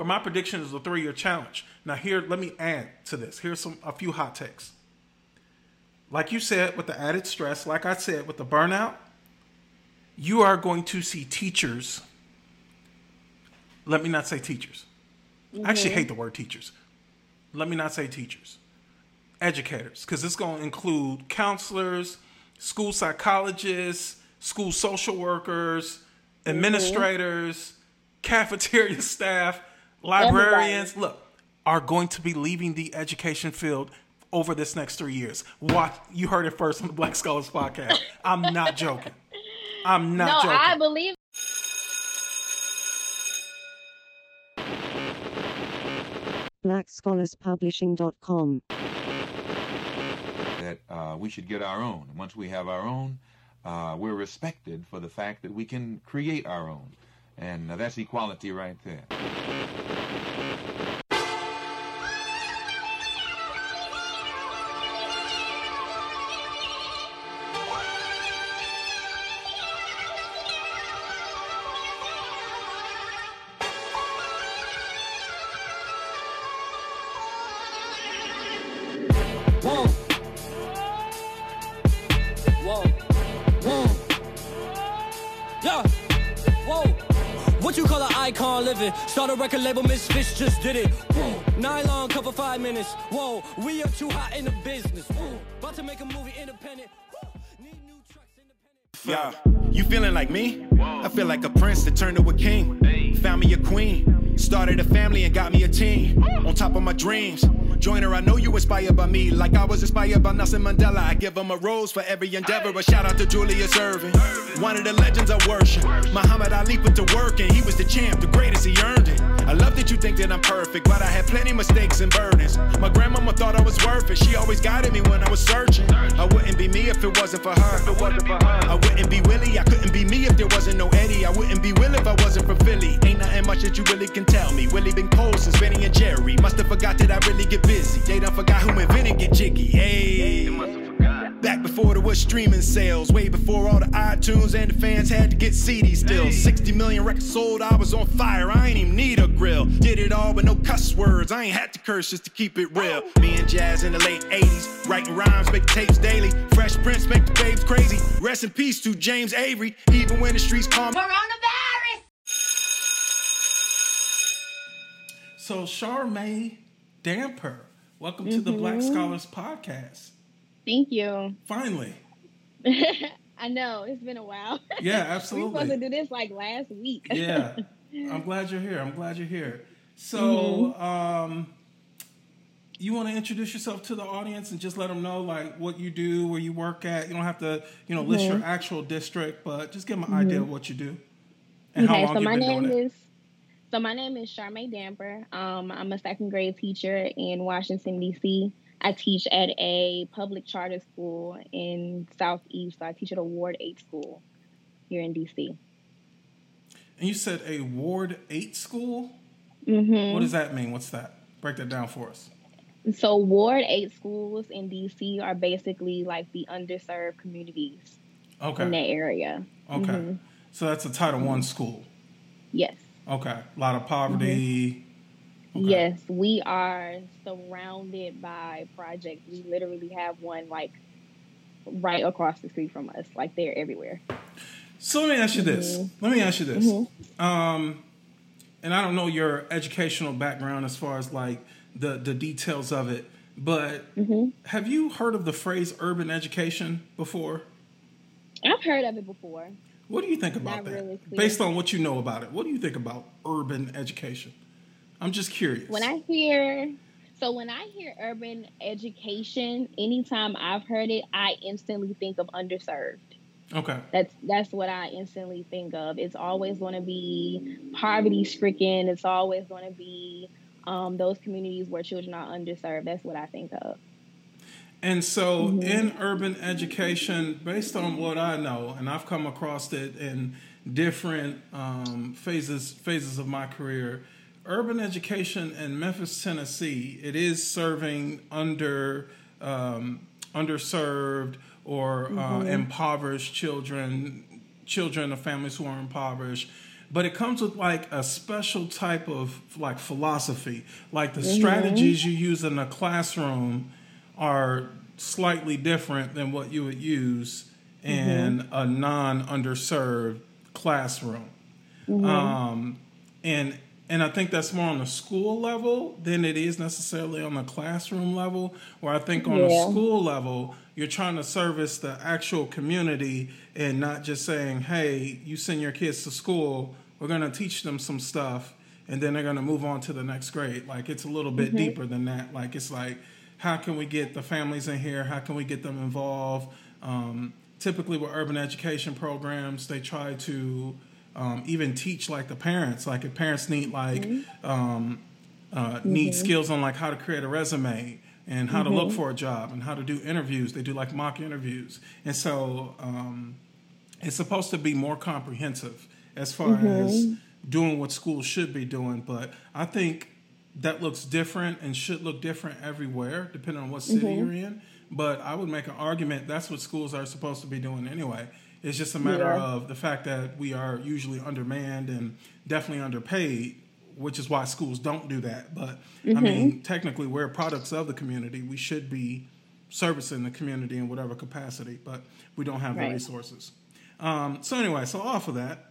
but my prediction is a three year challenge. Now, here, let me add to this. Here's some a few hot takes. Like you said, with the added stress, like I said, with the burnout, you are going to see teachers. Let me not say teachers. I actually mm-hmm. hate the word teachers. Let me not say teachers. Educators, because it's going to include counselors, school psychologists, school social workers, mm-hmm. administrators, cafeteria staff, librarians. Look, are going to be leaving the education field over this next three years. Watch, you heard it first on the Black Scholars podcast. I'm not joking. I'm not no, joking. I believe blackscholarspublishing.com. that uh, we should get our own. Once we have our own, uh, we're respected for the fact that we can create our own. And uh, that's equality right there. A record label, Misfits just did it. Nylon cover five minutes. Whoa. We are too hot in the business. About to make a movie independent. Yeah, you feeling like me? I feel like a prince that turned to a king. Found me a queen. Started a family and got me a team. On top of my dreams. Joiner, I know you inspired by me. Like I was inspired by Nelson Mandela. I give him a rose for every endeavor. A shout out to Julius Erving. One of the legends I worship. Muhammad Ali put to work and he was the champ, the greatest, he earned it. I love that you think that I'm perfect, but I had plenty mistakes and burdens. My grandmama thought I was worth it. She always guided me when I was searching. I wouldn't be me if it wasn't for her. I wouldn't be Willie, I couldn't be me if there wasn't no Eddie. I wouldn't be Will if I wasn't from Philly. Ain't nothing much that you really can tell me. Willie been cold since Benny and Jerry. Must have forgot that I really get busy. They done forgot who invented get jiggy. Hey. Back before there was streaming sales, way before all the iTunes and the fans had to get CDs still. 60 million records sold, I was on fire, I ain't even need a grill. Did it all with no cuss words, I ain't had to curse just to keep it real. Me and Jazz in the late 80s, writing rhymes, making tapes daily. Fresh Prince make the babes crazy. Rest in peace to James Avery, even when the streets call me. coronavirus. So, Charmae Damper, welcome to the Black Mm-hmm. Scholars Podcast. Thank you. Finally. I know it's been a while. Yeah, absolutely. we were supposed to do this like last week. yeah i'm glad you're here i'm glad you're here so Mm-hmm. um you want to introduce yourself to the audience and just let them know like what you do where you work at you don't have to you know list Mm-hmm. your actual district but just give them an idea of what you do and how long so you've my been name doing it is so my name is Charmae Damper. Um, I'm a second grade teacher in Washington D.C. I teach at a public charter school in Southeast. So I teach at a Ward Eight school here in D.C. and you said a ward 8 school Mm-hmm. what does that mean what's that break that down for us So Ward Eight schools in D.C. are basically like the underserved communities okay. in that area. okay Mm-hmm. so that's a title one school Yes. Okay a lot of poverty Okay. Yes, we are surrounded by projects. We literally have one like right across the street from us. Like they're everywhere. So let me ask you this. Mm-hmm. Let me ask you this. Um, and I don't know your educational background as far as like the the details of it, but Mm-hmm. have you heard of the phrase urban education before? I've heard of it before. What do you think about Not that? really. Based on what you know about it, what do you think about urban education? I'm just curious. When I hear so when I hear urban education, anytime I've heard it, I instantly think of underserved. okay. That's that's what I instantly think of. It's always going to be poverty stricken. It's always going to be um, those communities where children are underserved. That's what I think of. And so, Mm-hmm. in urban education, based on what I know, and I've come across it in different um, phases phases of my career, urban education in Memphis, Tennessee, it is serving under um, underserved or uh, impoverished children, children of families who are impoverished. but it comes with like a special type of like philosophy. Like the strategies you use in a classroom are slightly different than what you would use mm-hmm. in a non-underserved classroom. Mm-hmm. Um, and and I think that's more on the school level than it is necessarily on the classroom level. Where I think on Yeah. the school level, you're trying to service the actual community and not just saying, "Hey, you send your kids to school. We're going to teach them some stuff, and then they're going to move on to the next grade." Like it's a little bit mm-hmm. deeper than that. Like it's like, how can we get the families in here? How can we get them involved? Um, typically, with urban education programs, they try to um, even teach like the parents. Like if parents need like um, uh, need skills on like how to create a resume and how to look for a job and how to do interviews. They do like mock interviews, and so um, it's supposed to be more comprehensive as far as doing what schools should be doing. But I think that looks different and should look different everywhere, depending on what city you're in. But I would make an argument that's what schools are supposed to be doing anyway. It's just a matter Yeah. of the fact that we are usually undermanned and definitely underpaid, which is why schools don't do that. But I mean, technically, we're products of the community. We should be servicing the community in whatever capacity, but we don't have the resources. Um, so anyway, so off of that,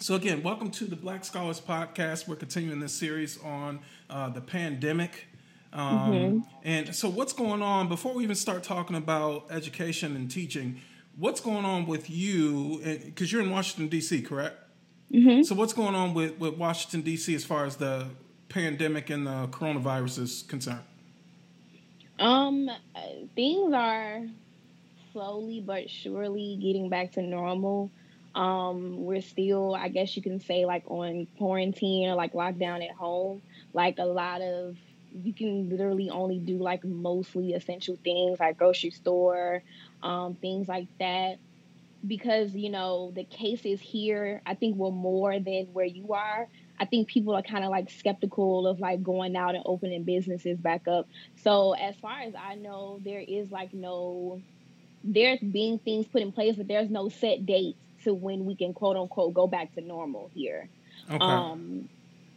so again, welcome to the Black Scholars Podcast. We're continuing this series on uh, the pandemic. Um, And so, what's going on before we even start talking about education and teaching? What's going on with you? Because you're in Washington D.C., correct? So, what's going on with, with Washington D.C. as far as the pandemic and the coronavirus is concerned? Um, things are slowly but surely getting back to normal. Um, we're still, I guess you can say, like on quarantine or like lockdown at home. Like a lot of, you can literally only do like mostly essential things like grocery store, um, things like that. Because, you know, the cases here, I think were more than where you are. I think people are kind of like skeptical of like going out and opening businesses back up. So as far as I know, there is like no there's being things put in place, but there's no set date to when we can quote unquote go back to normal here. Okay. Um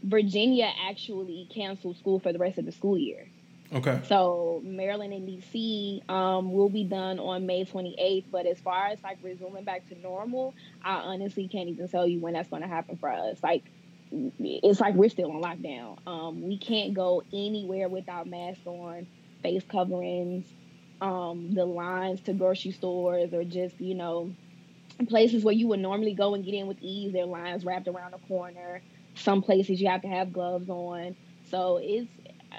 Virginia actually canceled school for the rest of the school year. okay. So Maryland and DC um, will be done on May 28th. But as far as like resuming back to normal, I honestly can't even tell you when that's going to happen for us. Like it's like we're still on lockdown. Um, we can't go anywhere without masks on, face coverings. Um, the lines to grocery stores or just you know places where you would normally go and get in with ease. There are lines wrapped around the corner. Some places you have to have gloves on. So it's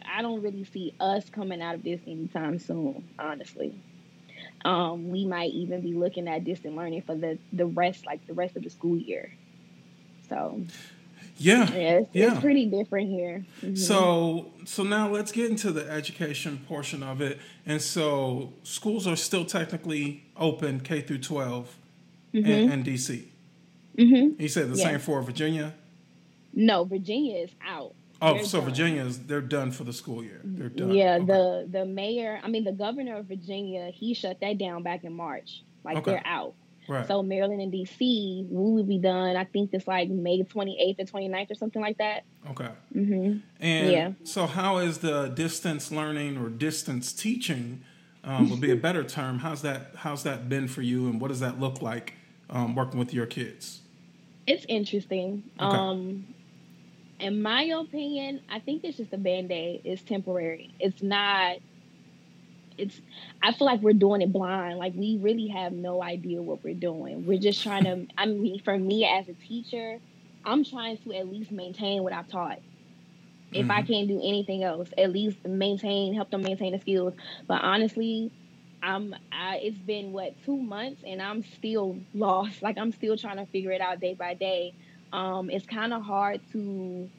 I don't really see us coming out of this anytime soon, honestly. Um, we might even be looking at distant learning for the the rest, like the rest of the school year. So Yeah. yeah, it's, Yeah. it's pretty different here. Mhm. So so now let's get into the education portion of it. And so schools are still technically open K through 12 in, in DC. Mhm. You said the Yeah. same for Virginia. no, Virginia is out. Oh, They're so done. Virginia is they're done for the school year. They're done. Yeah, Okay. the the mayor, I mean the governor of Virginia, he shut that down back in March. Like Okay. they're out. right. So Maryland and DC, we will be done. I think it's like May 28th or 29th or something like that. okay. hmm And Yeah. so how is the distance learning or distance teaching um, would be a better term. How's that how's that been for you and what does that look like um, working with your kids? It's interesting. Okay. Um, in my opinion, I think it's just a band aid. It's temporary. It's not. It's. I feel like we're doing it blind. Like we really have no idea what we're doing. We're just trying to. I mean, for me as a teacher, I'm trying to at least maintain what I've taught. If I can't do anything else, at least maintain, help them maintain the skills. But honestly, I'm. I, it's been what two months, and I'm still lost. Like I'm still trying to figure it out day by day. Um, it's kind of hard to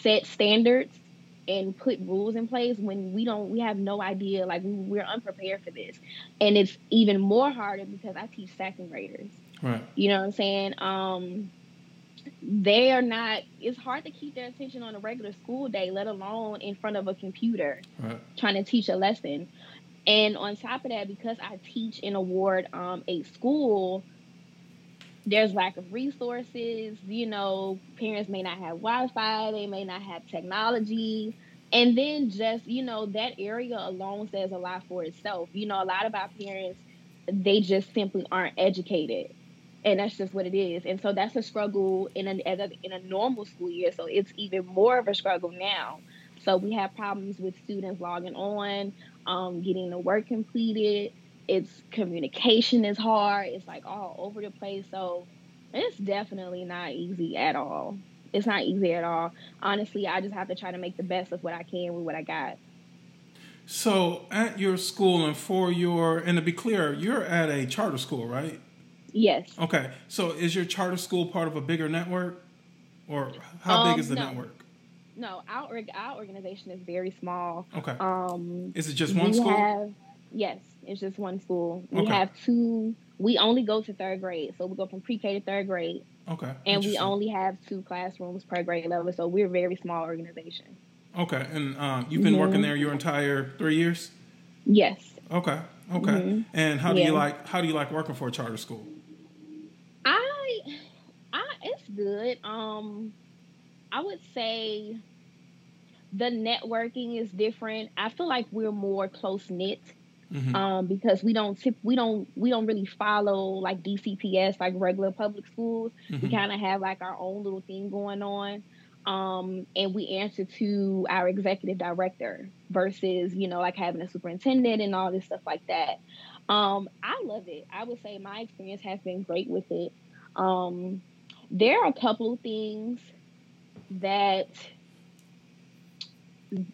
set standards and put rules in place when we don't. We have no idea. Like we, we're unprepared for this, and it's even more harder because I teach second graders. Right. You know what I'm saying? Um, they are not. It's hard to keep their attention on a regular school day, let alone in front of a computer Right. trying to teach a lesson. And on top of that, because I teach in a Ward um, 8 school, there's lack of resources. You know, parents may not have Wi-Fi, they may not have technology. And then just, you know, that area alone says a lot for itself. You know, a lot of our parents, they just simply aren't educated. And that's just what it is. And so that's a struggle in a, in a normal school year. So it's even more of a struggle now. So we have problems with students logging on, um, getting the work completed. It's communication is hard. It's like all over the place. So it's definitely not easy at all. It's not easy at all. Honestly, I just have to try to make the best of what I can with what I got. So at your school and for your and to be clear, you're at a charter school, right? Yes. Okay. So is your charter school part of a bigger network? Or how um, big is the no. network? No, our our organization is very small. Okay. Um, is it just one school? Have, yes, it's just one school. We okay. have two. We only go to third grade, so we go from pre-K to third grade. Okay. And we only have two classrooms per grade level, so we're a very small organization. Okay, and um, you've been mm-hmm. working there your entire three years. Yes. Okay. Okay. Mm-hmm. And how do yeah. you like how do you like working for a charter school? I, I it's good. Um, I would say the networking is different. I feel like we're more close knit. Mm-hmm. Um, because we don't tip, we don't we don't really follow like DCPS like regular public schools. Mm-hmm. We kind of have like our own little thing going on, um, and we answer to our executive director versus you know like having a superintendent and all this stuff like that. Um, I love it. I would say my experience has been great with it. Um, there are a couple of things that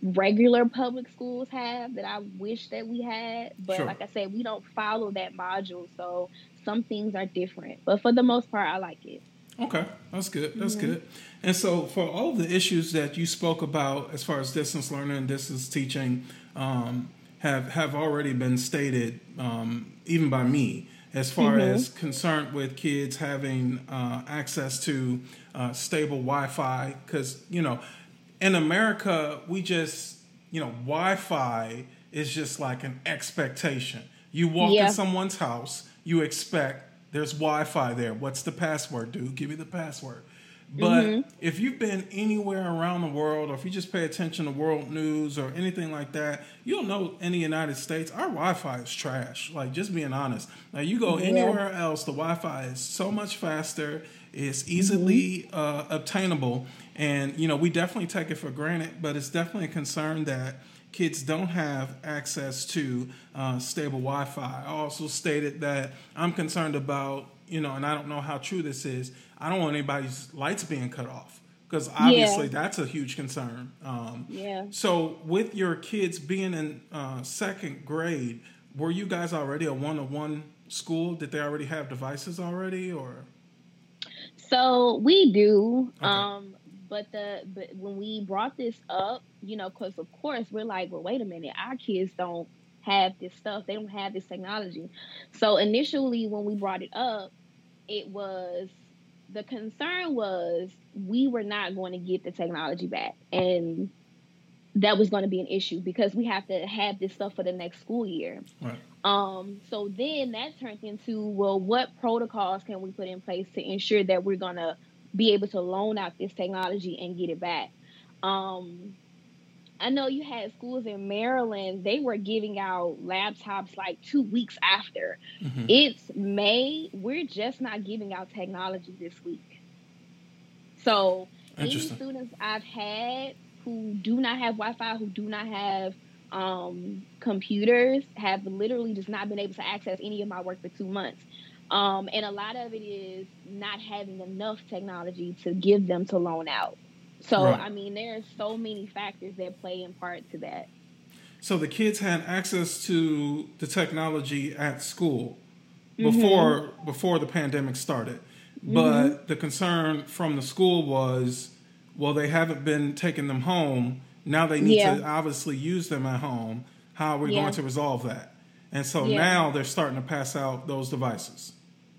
regular public schools have that I wish that we had. But sure. like I said, we don't follow that module. So some things are different. But for the most part, I like it. Okay, that's good. That's mm-hmm. good. And so, for all the issues that you spoke about as far as distance learning and distance teaching, um, have have already been stated, um, even by me as far mm-hmm. as concerned with kids having uh, access to uh, stable Wi-Fi. Because you know, in America, we just you know, Wi-Fi is just like an expectation. You walk yeah. in someone's house, you expect there's Wi-Fi there. What's the password, dude? Give me the password. But mm-hmm. if you've been anywhere around the world, or if you just pay attention to world news or anything like that, you'll know in the United States, our Wi Fi is trash. Like, just being honest. Now, you go yeah. anywhere else, the Wi Fi is so much faster, it's easily mm-hmm. uh, obtainable. And, you know, we definitely take it for granted, but it's definitely a concern that kids don't have access to uh, stable Wi Fi. I also stated that I'm concerned about, you know, and I don't know how true this is I don't want anybody's lights being cut off because obviously yeah. that's a huge concern. Um, yeah. So with your kids being in uh, second grade, were you guys already a one-on-one school? Did they already have devices already, or? So we do. Okay. Um, but the but when we brought this up, you know, because of course we're like, well, wait a minute, our kids don't have this stuff. They don't have this technology. So initially, when we brought it up, it was the concern was we were not going to get the technology back and that was going to be an issue because we have to have this stuff for the next school year. Right. Um, so then that turned into well, what protocols can we put in place to ensure that we're going to be able to loan out this technology and get it back? Um, I know you had schools in Maryland, they were giving out laptops like two weeks after. Mm-hmm. It's May. We're just not giving out technology this week. So, any students I've had who do not have Wi Fi, who do not have um, computers, have literally just not been able to access any of my work for two months. Um, and a lot of it is not having enough technology to give them to loan out. So right. I mean, there's so many factors that play in part to that. So the kids had access to the technology at school before mm-hmm. before the pandemic started, but mm-hmm. the concern from the school was, well, they haven't been taking them home. Now they need yeah. to obviously use them at home. How are we yeah. going to resolve that? And so yeah. now they're starting to pass out those devices.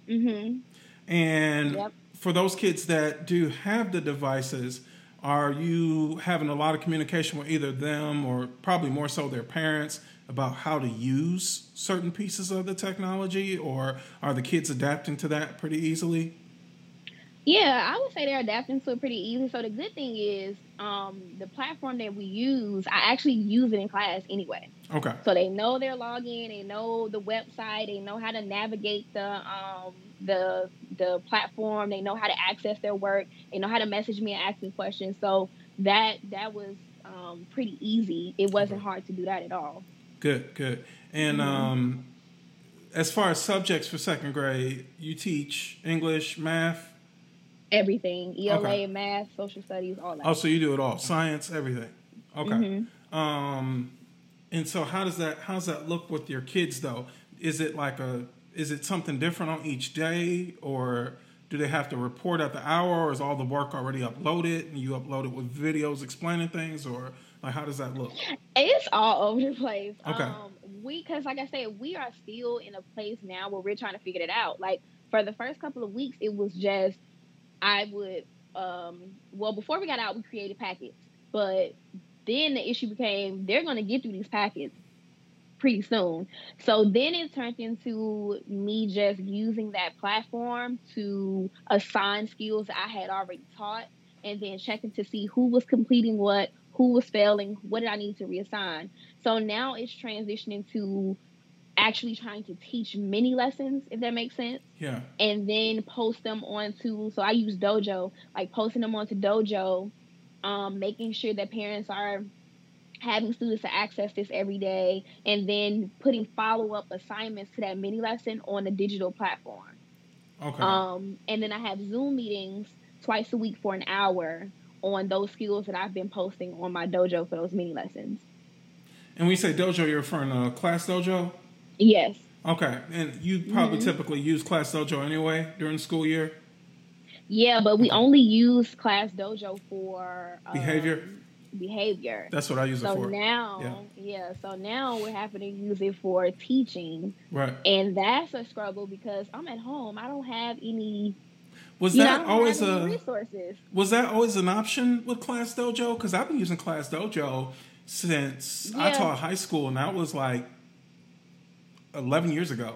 Mm-hmm. And yep. for those kids that do have the devices, are you having a lot of communication with either them or probably more so their parents about how to use certain pieces of the technology, or are the kids adapting to that pretty easily? Yeah, I would say they're adapting to it pretty easy. So the good thing is, um, the platform that we use, I actually use it in class anyway. Okay. So they know their login, they know the website, they know how to navigate the um, the the platform, they know how to access their work, they know how to message me and ask me questions. So that that was um, pretty easy. It wasn't hard to do that at all. Good, good. And Mm-hmm. um, as far as subjects for second grade, you teach English, math. Everything, ELA, Okay. math, social studies, all that. Oh, so you do it all, science, everything. Okay. Mm-hmm. Um, and so how does that how does that look with your kids though? Is it like a is it something different on each day, or do they have to report at the hour, or is all the work already uploaded and you upload it with videos explaining things, or like how does that look? It's all over the place. Okay. Um, we, because like I said, we are still in a place now where we're trying to figure it out. Like for the first couple of weeks, it was just I would, um, well, before we got out, we created packets, but then the issue became they're to get through these packets pretty soon. So then it turned into me just using that platform to assign skills I had already taught and then checking to see who was completing what, who was failing, what did I need to reassign. So now it's transitioning to actually trying to teach mini lessons, if that makes sense Yeah. and then post them onto so I use Dojo, like posting them onto Dojo, um, making sure that parents are having students to access this every day, and then putting follow up assignments to that mini lesson on a digital platform. Okay. Um, and then I have Zoom meetings twice a week for an hour on those skills that I've been posting on my dojo for those mini lessons. and when you say dojo, you're referring to class dojo. Yes. Okay, and you probably Mm-hmm. typically use class dojo anyway during the school year. Yeah, but we only use Class Dojo for um, Behavior? Behavior. That's what I use so it for. now, yeah. yeah. So now we're having to use it for teaching, right. and that's a struggle because I'm at home. I don't have any. Was You know, that always a resources? was that always an option with Class Dojo? Because I've been using Class Dojo since I taught high school, and that was like eleven years ago.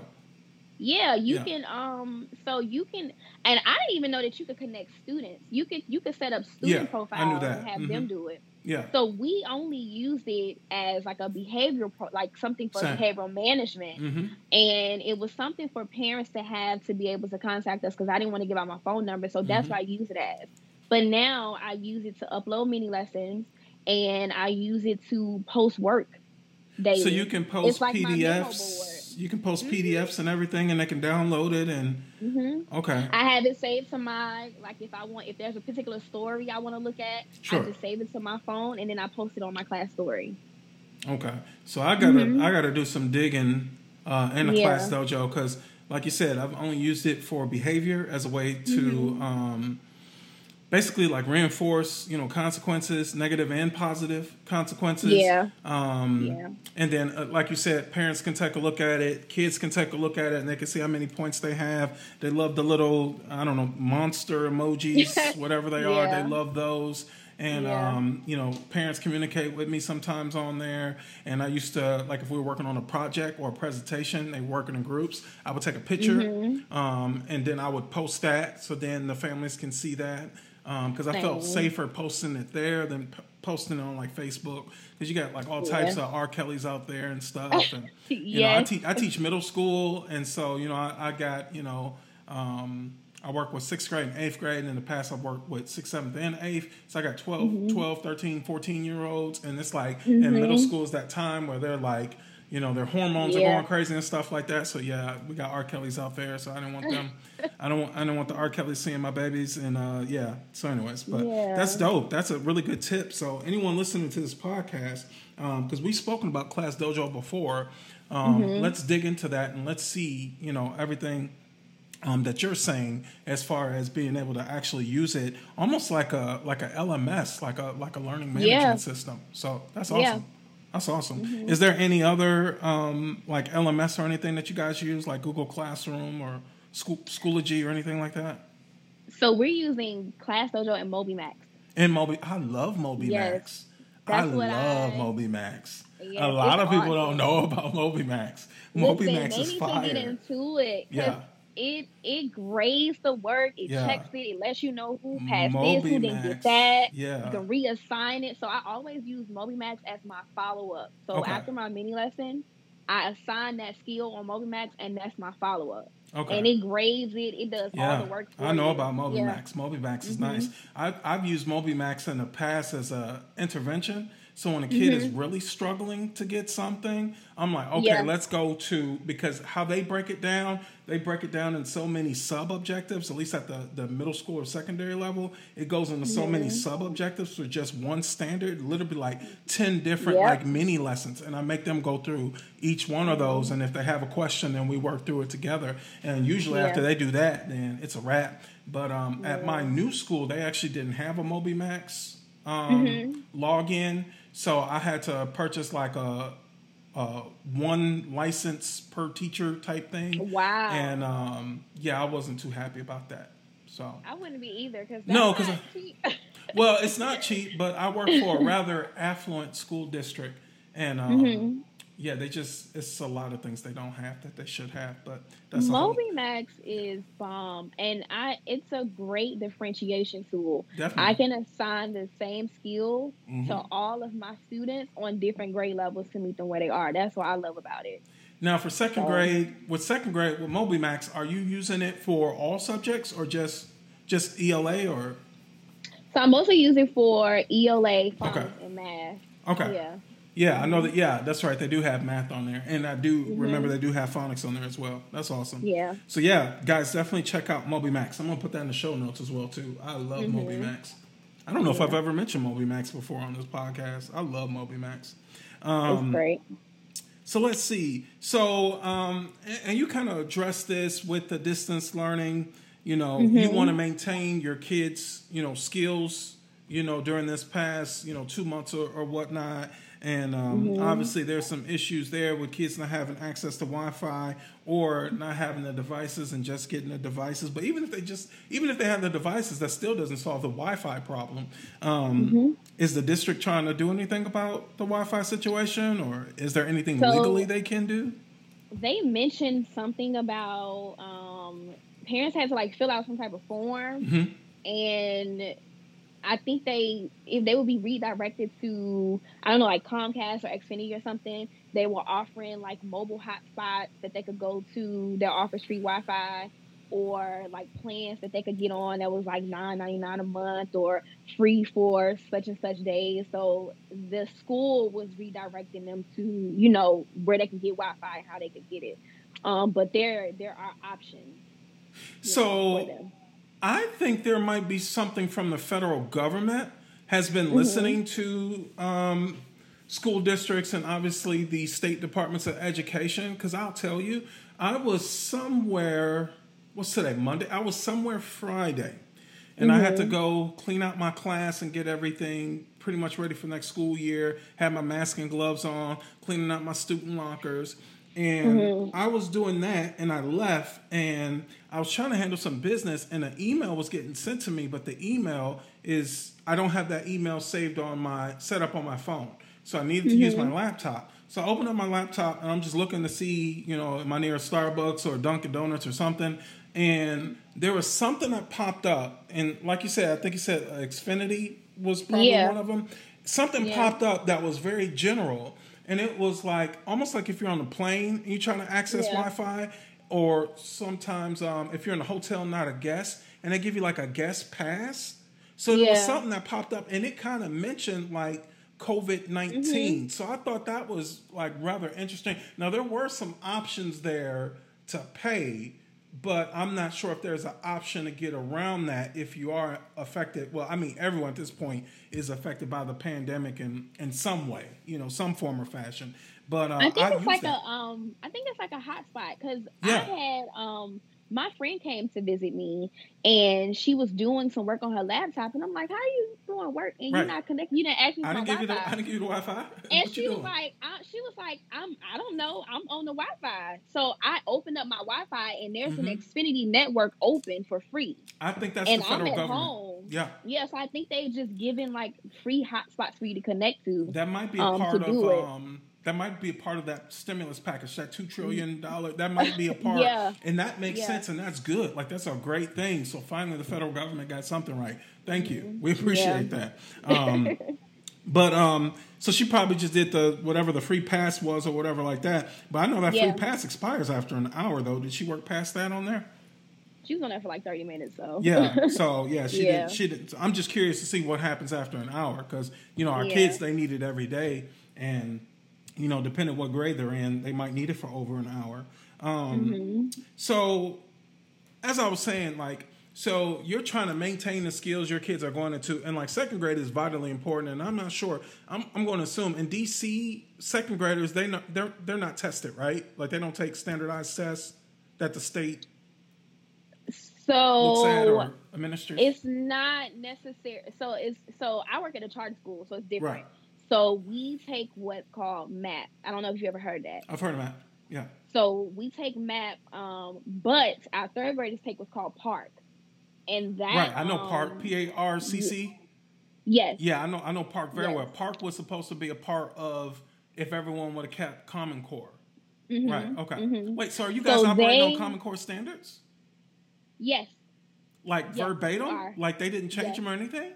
Yeah, you Yeah. can. Um, so you can, and I didn't even know that you could connect students. You could you could set up student Yeah, profiles I knew that. and have Mhm. them do it. Yeah. So we only used it as like a behavioral, pro- like something for Same. behavioral management. hmm and it was something for parents to have to be able to contact us because I didn't want to give out my phone number, so that's Mhm. what I use it as. But now I use it to upload mini lessons, and I use it to post work daily. So you can post It's like PDFs. You can post PDFs and everything, and they can download it. And hmm okay, I have it saved to my like if I want if there's a particular story I want to look at, Sure. I just save it to my phone and then I post it on my class story. okay. So I gotta I gotta do some digging uh, in the Mm-hmm. Yeah. Class Dojo because, like you said, I've only used it for behavior as a way to. Mm-hmm. Um, basically like reinforce you know consequences negative and positive consequences Yeah. um Yeah. and then uh, like you said parents can take a look at it kids can take a look at it and they can see how many points they have they love the little i don't know monster emojis whatever they are Yeah. they love those and Yeah. um, you know parents communicate with me sometimes on there and i used to like if we were working on a project or a presentation they working in groups i would take a picture Mm-hmm. um, and then i would post that so then the families can see that because i felt safer posting it there than p- posting it on like facebook because you got like all types Yeah. of r kellys out there and stuff and you know I, Yes. te- I teach middle school and so you know i, I got you know um, I work with sixth grade and eighth grade. And in the past, I've worked with sixth, seventh, and eighth. So I got 12, Mm-hmm. 12 13, 14 year olds. And it's like in middle school is that time where they're like, you know, their hormones are going crazy and stuff like that. So yeah, we got R. Kelly's out there. So I don't want them. I don't. want- I don't want the R. Kelly seeing my babies. And uh, yeah. So anyways, but Yeah. that's dope. That's a really good tip. So anyone listening to this podcast, because we've spoken about Class Dojo before, um, Mm-hmm. let's dig into that and let's see, you know, everything um, that you're saying as far as being able to actually use it, almost like a like a LMS, like a like a learning management Yeah. system. So that's Yeah. Awesome. That's awesome. Is there any other um, like LMS or anything that you guys use, like Google Classroom or School Schoology or anything like that? So we're using Class Dojo and MobyMax. And Moby, I love Moby Yes. Max. I That's what love I- Moby Max. Yeah, a lot of people awesome. don't know about Moby Max. Moby Listen, Max they is need to get into it. Yeah. It it grades the work, it Yeah. checks it, it lets you know who passed this, Moby who didn't get that. Yeah. You can reassign it. So I always use MobyMax as my follow up. So Okay. after my mini lesson, I assign that skill on MobyMax, and that's my follow up. Okay. And it grades it. It does yeah, all the work. For I know you. about Yeah. Mm-hmm. MobyMax. MobyMax is nice. I've, I've used MobyMax in the past as a intervention. So when a kid is really struggling to get something, I'm like, okay, Mm-hmm. Yeah. let's go to because how they break it down, they break it down in so many sub objectives. At least at the the middle school or secondary level, it goes into so many sub objectives for just one standard. Literally like ten different Yep. like mini lessons, and I make them go through each one of those. And if they have a question, then we work through it together. And usually Yeah. after they do that, then it's a wrap. But um, at my new school, they actually didn't have a MobyMax um, Mm-hmm. login, so I had to purchase like a, a one license per teacher type thing. Wow. And um, yeah, I wasn't too happy about that. So I wouldn't be either because No, because I- well, it's not cheap, but I work for a rather affluent school district, and um, Mm-hmm. Yeah, they just it's a lot of things they don't have that they should have. But that's whole- MobyMax is bomb, and I it's a great differentiation tool. Definitely. I can assign the same skill Mm-hmm. to all of my students on different grade levels to meet them where they are. That's what I love about it. Now, for second So- grade, with second grade with MobyMax, are you using it for all subjects or just just ELA or So I'm mostly using for ELA, Okay. and math. okay? Yeah. Yeah, I know that. Yeah, that's right. They do have math on there, and I do Mm-hmm. remember they do have phonics on there as well. That's awesome. Yeah. So yeah, guys, definitely check out Moby Max. I'm gonna put that in the show notes as well too. I love Mm-hmm. MobyMax. I don't know if I've ever mentioned Moby Max before on this podcast. I love MobyMax. Um, it's great. So let's see. So, um, and, and you kind of address this with the distance learning. You know, you want to maintain your kids, you know, skills, you know, during this past, you know, two months or, or whatnot. And um, obviously, there's some issues there with kids not having access to Wi-Fi or not having the devices and just getting the devices. But even if they just, even if they have the devices, that still doesn't solve the Wi-Fi problem. Um, Is the district trying to do anything about the Wi-Fi situation, or is there anything So- legally they can do? They mentioned something about um, parents had to like fill out some type of form, Mhm. and I think they if they would be redirected to I don't know like Comcast or Xfinity or something. They were offering like mobile hotspots that they could go to that offers free Wi-Fi, or like plans that they could get on that was like nine ninety nine a month or free for such and such days. So the school was redirecting them to you know where they could get Wi-Fi and how they could get it. Um, but there there are options. know, So them. I think there might be something from the federal government has been Mm-hmm. listening to um, school districts and obviously the state departments of education. Because I'll tell you, I was somewhere. What's today? Monday. I was somewhere Friday, and I Mm-hmm. had to go clean out my class and get everything pretty much ready for next school year. Had my mask and gloves on, cleaning out my student lockers. And Mm-hmm. I was doing that and I left and I was trying to handle some business and an email was getting sent to me, but the email is I don't have that email saved on my set up on my phone. So I needed to use my laptop. So I opened up my laptop and I'm just looking to see, you know, am I near a Starbucks or Dunkin' Donuts or something? And there was something that popped up. And like you said, I think you said Xfinity was probably Yeah. one of them. Something Yeah. popped up that was very general. And it was like almost like if you're on a plane and you're trying to access Yeah. Wi-Fi, or sometimes um, if you're in a hotel, not a guest, and they give you like a guest pass. So there was something that popped up, and it kind of mentioned like COVID 19 Mm-hmm. So I thought that was like rather interesting. Now there were some options there to pay, but I'm not sure if there's an option to get around that if you are affected. Well, I mean, everyone at this point is affected by the pandemic in in some way, you know, some form or fashion. But uh, I think it's like that. a um. I think it's like a hotspot because Yeah. I had um. My friend came to visit me, and she was doing some work on her laptop, and I'm like, "How are you doing work and Right. you're not connected? You didn't ask me for I my didn't give you the Wi-Fi." I didn't give you the Wi-Fi. And what she was like, I, she was like, I'm, I don't know, I'm on the Wi-Fi. So I opened up my Wi-Fi, and there's an Mhm. Xfinity network open for free. I think that's and the I'm federal at government. home. Yeah, Yes, I think they just given like free hotspots for you to connect to. that might be a Um, part of um, that might be a part of that stimulus package, that two trillion dollar. That might be a part, Yeah. and that makes Yeah. sense, and that's good. Like that's a great thing. So finally, the federal government got something right. Thank you. We appreciate that. Um, but um, so she probably just did the whatever the free pass was or whatever like that. But I know that Yeah. free pass expires after an hour though. Did she work past that on there? She was on there for like 30 minutes, so. Yeah. So yeah, she Yeah. did. She did. I'm just curious to see what happens after an hour because you know our Yeah. kids they need it every day, and you know depending what grade they're in, they might need it for over an hour. Um, Mm-hmm. So as I was saying, like. So you're trying to maintain the skills your kids are going into, and like second grade is vitally important. And I'm not sure. I'm, I'm going to assume in DC, second graders they not, they're they're not tested, right? Like they don't take standardized tests that the state So it's not necessary. So it's so I work at a charter school, so it's different. Right. So we take what's called MAP. I don't know if you ever heard that. I've heard of that. Yeah. So we take MAP, um, but our third graders take what's called PARCC, and that Right, I know um, PARCC, P A R C C. Yes. Yeah, I know, I know PARCC very Yes. well. PARCC was supposed to be a part of if everyone would have kept Common Core. Mhm, Right. Okay. mhm. Wait. So are you guys So operating they- on Common Core standards? Yes. Like Yeah, verbatim? Like they didn't change Yes. them or anything?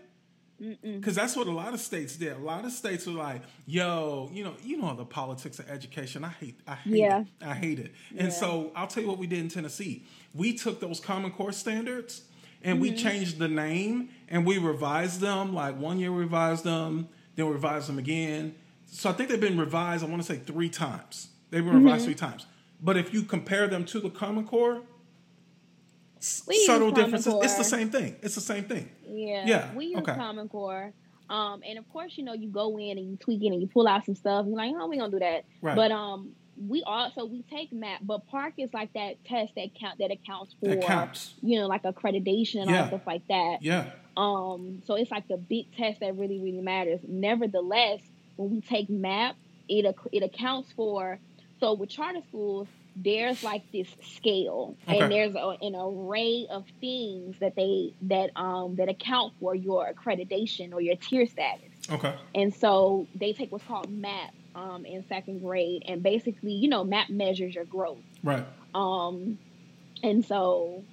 Because that's what a lot of states did. A lot of states were like, "Yo, you know, you know the politics of education. I hate, I hate Yeah. it. I hate it." And Yeah. so I'll tell you what we did in Tennessee. We took those Common Core standards and we Mm-hmm. changed the name and we revised them. Like one year we revised them, then we revised them again. So I think they've been revised. I want to say three times. They've been revised Mm-hmm. three times. But if you compare them to the Common Core, We subtle differences. It's the same thing. It's the same thing. Yeah. Yeah, We use okay. Common Core. Um, and of course, you know, you go in and you tweak it and you pull out some stuff. You're like, oh, we gonna do that. Right. But um, we also we take MAP, but PARCC is like that test that count that accounts for That counts. you know like accreditation and Yeah. all stuff like that. Yeah. Um, so it's like the big test that really really matters. Nevertheless, when we take MAP, it it accounts for. So with charter schools, there's like this scale, Okay. and there's a, an array of things that they that um that account for your accreditation or your tier status. Okay. And so they take what's called MAP um, in second grade, and basically, you know, MAP measures your growth. Right. Um, and so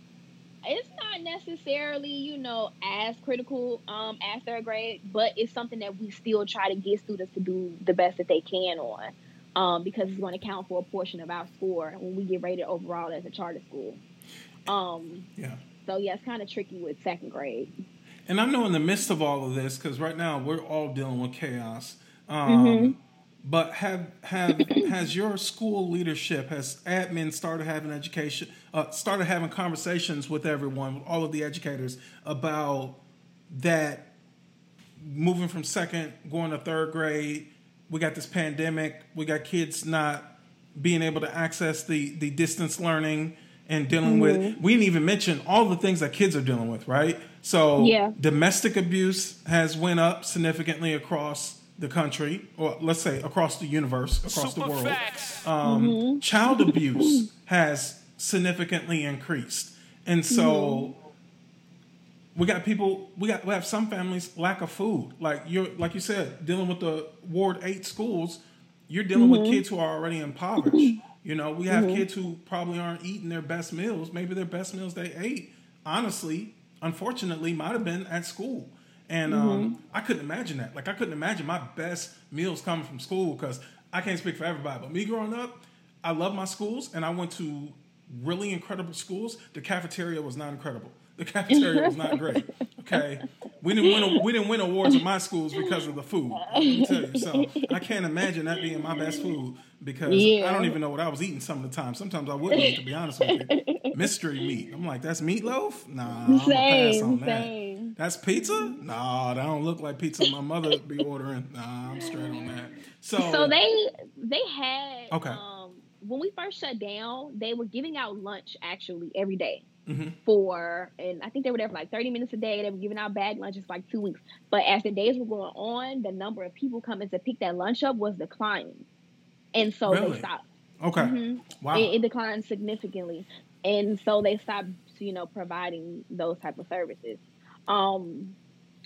it's not necessarily, you know, as critical um, as third grade, but it's something that we still try to get students to do the best that they can on. Um, because it's going to count for a portion of our score when we get rated overall as a charter school. Um, Yeah. so yeah, it's kind of tricky with second grade. And I know in the midst of all of this, because right now we're all dealing with chaos. Um, Mm-hmm. But have have has your school leadership has admin started having education uh, started having conversations with everyone, with all of the educators about that moving from second going to third grade. We got this pandemic. We got kids not being able to access the the distance learning and dealing with. Mm-hmm. We didn't even mention all the things that kids are dealing with, right? So Yeah. domestic abuse has went up significantly across the country, or let's say across the universe, across the world. Um, mm-hmm. Child abuse has significantly increased, and so mm-hmm. We got people. We got we have some families lack of food. Like you're like you said, dealing with the Ward Eight schools, you're dealing with mm-hmm. kids who are already impoverished. Mm-hmm. You know, we have mm-hmm. kids who probably aren't eating their best meals. Maybe their best meals they ate, honestly, unfortunately, might have been at school. And um, I couldn't imagine that. Like I couldn't imagine my best meals coming from school because I can't speak for everybody. But me growing up, I love my schools, and I went to really incredible schools. The cafeteria was not incredible. The cafeteria was not great. Okay, we didn't win. A, we didn't win awards at my schools because of the food. Let me tell you. So I can't imagine that being my best food because I don't even know what I was eating some of the time. Sometimes I wouldn't to be honest with you. Mystery meat. I'm like, that's meatloaf? Nah, I'm gonna pass Same, that. same. That's pizza? Nah, that don't look like pizza my mother be ordering. Nah, I'm straight on that. So, So they they had Okay. um when we first shut down, they were giving out lunch actually every day Mhm. for and I think they were there for like 30 minutes a day. They were giving out bag lunches for like two weeks. But as the days were going on, the number of people coming to pick that lunch up was declining. And so Really? they stopped. okay. Mhm. Wow. It, it declined significantly. And so they stopped, you know, providing those type of services. Um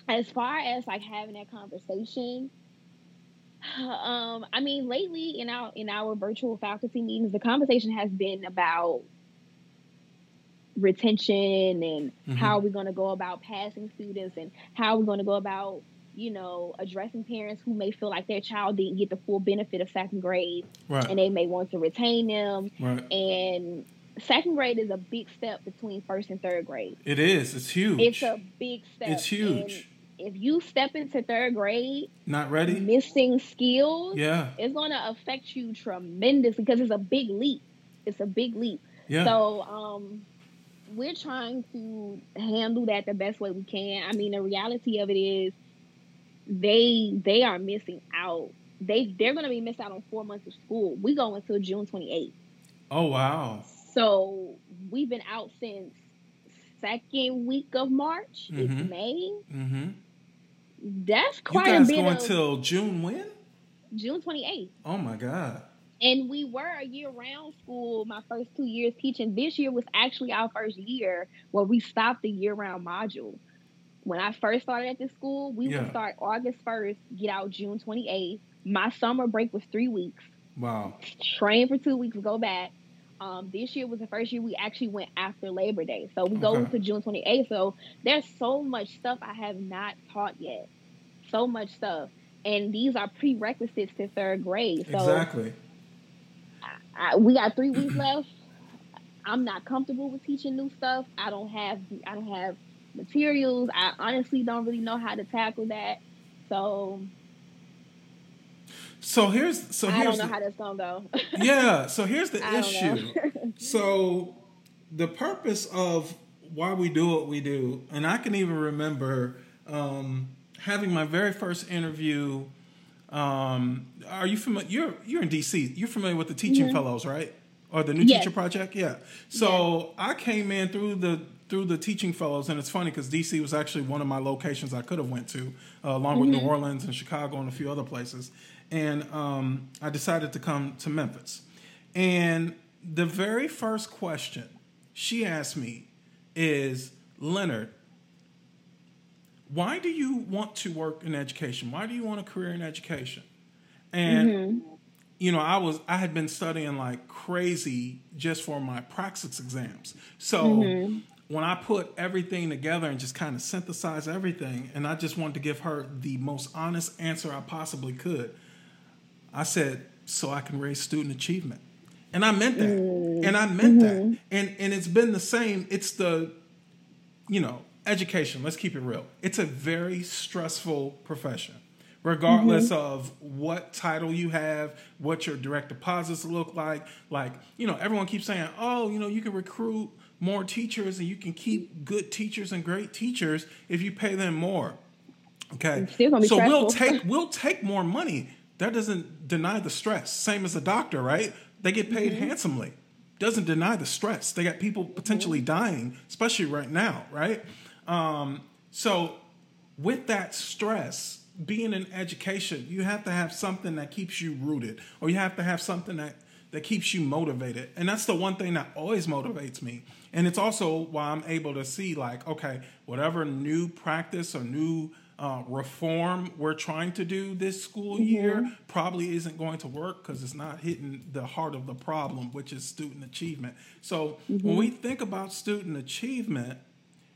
as far as like having that conversation, Um, I mean, lately in our in our virtual faculty meetings, the conversation has been about retention and Mhm. how we're going to go about passing students and how are we're going to go about you know addressing parents who may feel like their child didn't get the full benefit of second grade Right. and they may want to retain them right. and second grade is a big step between first and third grade It is. It's huge. it's a big step It's huge. And if you step into third grade Not ready. missing skills Yeah. it's going to affect you tremendously because it's a big leap. It's a big leap. Yeah. So, um, we're trying to handle that the best way we can. I mean, the reality of it is they they are missing out. They they're going to be missed out on four months of school. We go until June 28th. oh wow. So we've been out since second week of March. Mhm. It's May. Mm-hmm. That's You quite a guys bit going of till June when? June 28th. Oh my god. And we were a year round school my first two years teaching. This year was actually our first year where we stopped the year round module. When I first started at this school, we Yeah. would start August 1st, get out June 28th. My summer break was three weeks. Wow. Train for two weeks, go back. Um, this year was the first year we actually went after Labor Day. So we go Okay. into June 28th. So there's so much stuff I have not taught yet. So much stuff. And these are prerequisites to third grade. So exactly. I, we got three weeks left. I'm not comfortable with teaching new stuff. I don't have I don't have materials. I honestly don't really know how to tackle that. So So here's so I here's don't know the- how that's gonna go. yeah. So here's the I issue. so the purpose of why we do what we do, and I can even remember um, having my very first interview. Um, are you familiar? You're you're in DC. You're familiar with the Teaching Fellows, right? Or the New Yes. Teacher Project? Yeah. So I came in through the through the Teaching Fellows, and it's funny because DC was actually one of my locations I could have went to, uh, along with New Orleans and Chicago and a few other places. And um, I decided to come to Memphis. And the very first question she asked me is, Leonard, why do you want to work in education? Why do you want a career in education? And mm-hmm. you know, I was I had been studying like crazy just for my praxis exams. So mm-hmm. when I put everything together and just kind of synthesize everything, and I just wanted to give her the most honest answer I possibly could. I said, so I can raise student achievement. And I meant that. And I meant that. Mm-hmm. And and it's been the same. It's the you know, education, let's keep it real. It's a very stressful profession, regardless of what title you have, what your direct deposits look like. Like, you know, everyone keeps saying, oh, you know, you can recruit more teachers and you can keep good teachers and great teachers if you pay them more. Okay. So we'll take we'll take more money. That doesn't deny the stress. Same as a doctor, right? They get paid Mm-hmm. handsomely. Doesn't deny the stress. They got people potentially dying, especially right now, right? Um, so with that stress, being in education, you have to have something that keeps you rooted, or you have to have something that that keeps you motivated. And that's the one thing that always motivates me. And it's also why I'm able to see like, okay, whatever new practice or new uh, reform we're trying to do this school year probably isn't going to work because it's not hitting the heart of the problem, which is student achievement. So when we think about student achievement,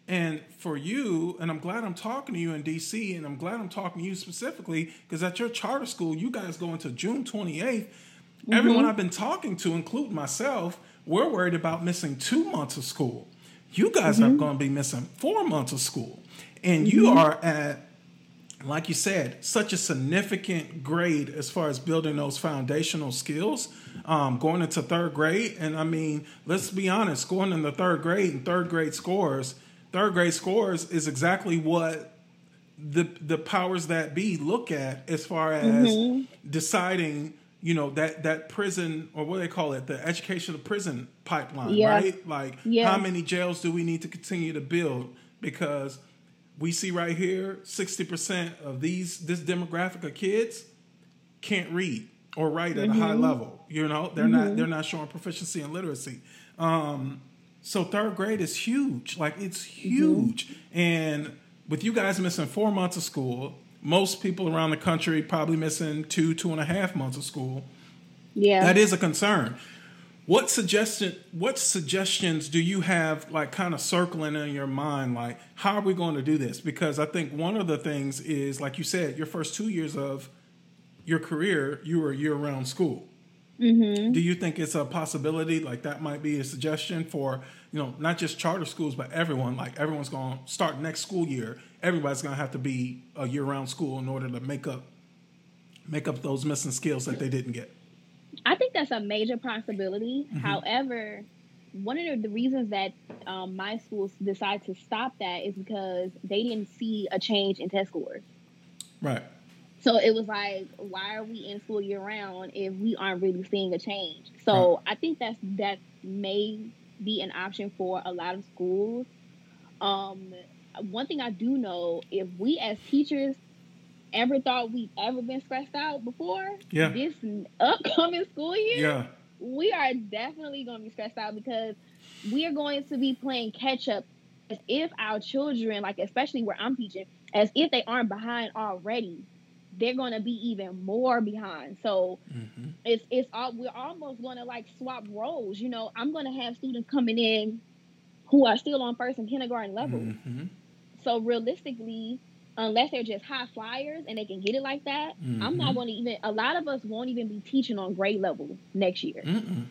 and for you, and I'm glad I'm talking to you in DC, and I'm glad I'm talking to you specifically because at your charter school, you guys go into June 28th. Mm-hmm. Everyone I've been talking to, including myself, we're worried about missing two months of school. You guys are mm-hmm. going to be missing four months of school. And you mm-hmm. are at, like you said, such a significant grade as far as building those foundational skills um, going into third grade. And I mean, let's be honest, going into third grade and third grade scores, third grade scores is exactly what the the powers that be look at as far as mm-hmm. deciding you know that that prison or what do they call it the educational prison pipeline Yeah. right? Like Yeah. how many jails do we need to continue to build? Because we see right here 60% of these this demographic of kids can't read or write at a high mm-hmm. level you know? They're not mm-hmm. they're not showing proficiency in literacy. Um, so third grade is huge like it's mm-hmm. huge and with you guys missing four months of school most people around the country probably missing two, two and a half months of school. Yeah. That is a concern. What suggestion what suggestions do you have like kind of circling in your mind like how are we going to do this? Because I think one of the things is like you said, your first two years of your career, you were year round school. Mm-hmm. Do you think it's a possibility like that might be a suggestion for you know not just charter schools but everyone like everyone's going to start next school year everybody's going to have to be a year round school in order to make up make up those missing skills that they didn't get. I think that's a major possibility. Mm-hmm. However, one of the reasons that um, my schools decided to stop that is because they didn't see a change in test scores. Right. So it was like, why are we in school year round if we aren't really seeing a change? So I think that's that may be an option for a lot of schools. Um, one thing I do know, if we as teachers ever thought we've ever been stressed out before, Yeah. this upcoming school year, Yeah. we are definitely going to be stressed out because we are going to be playing catch up as if our children, like especially where I'm teaching, as if they aren't behind already. They're going to be even more behind. So Mm-hmm. it's it's all we're almost going to like swap roles. You know, I'm going to have students coming in who are still on first and kindergarten level. Mm-hmm. So realistically, unless they're just high flyers and they can get it like that, I'm Mhm. not going to even. A lot of us won't even be teaching on grade level next year Mm-mm.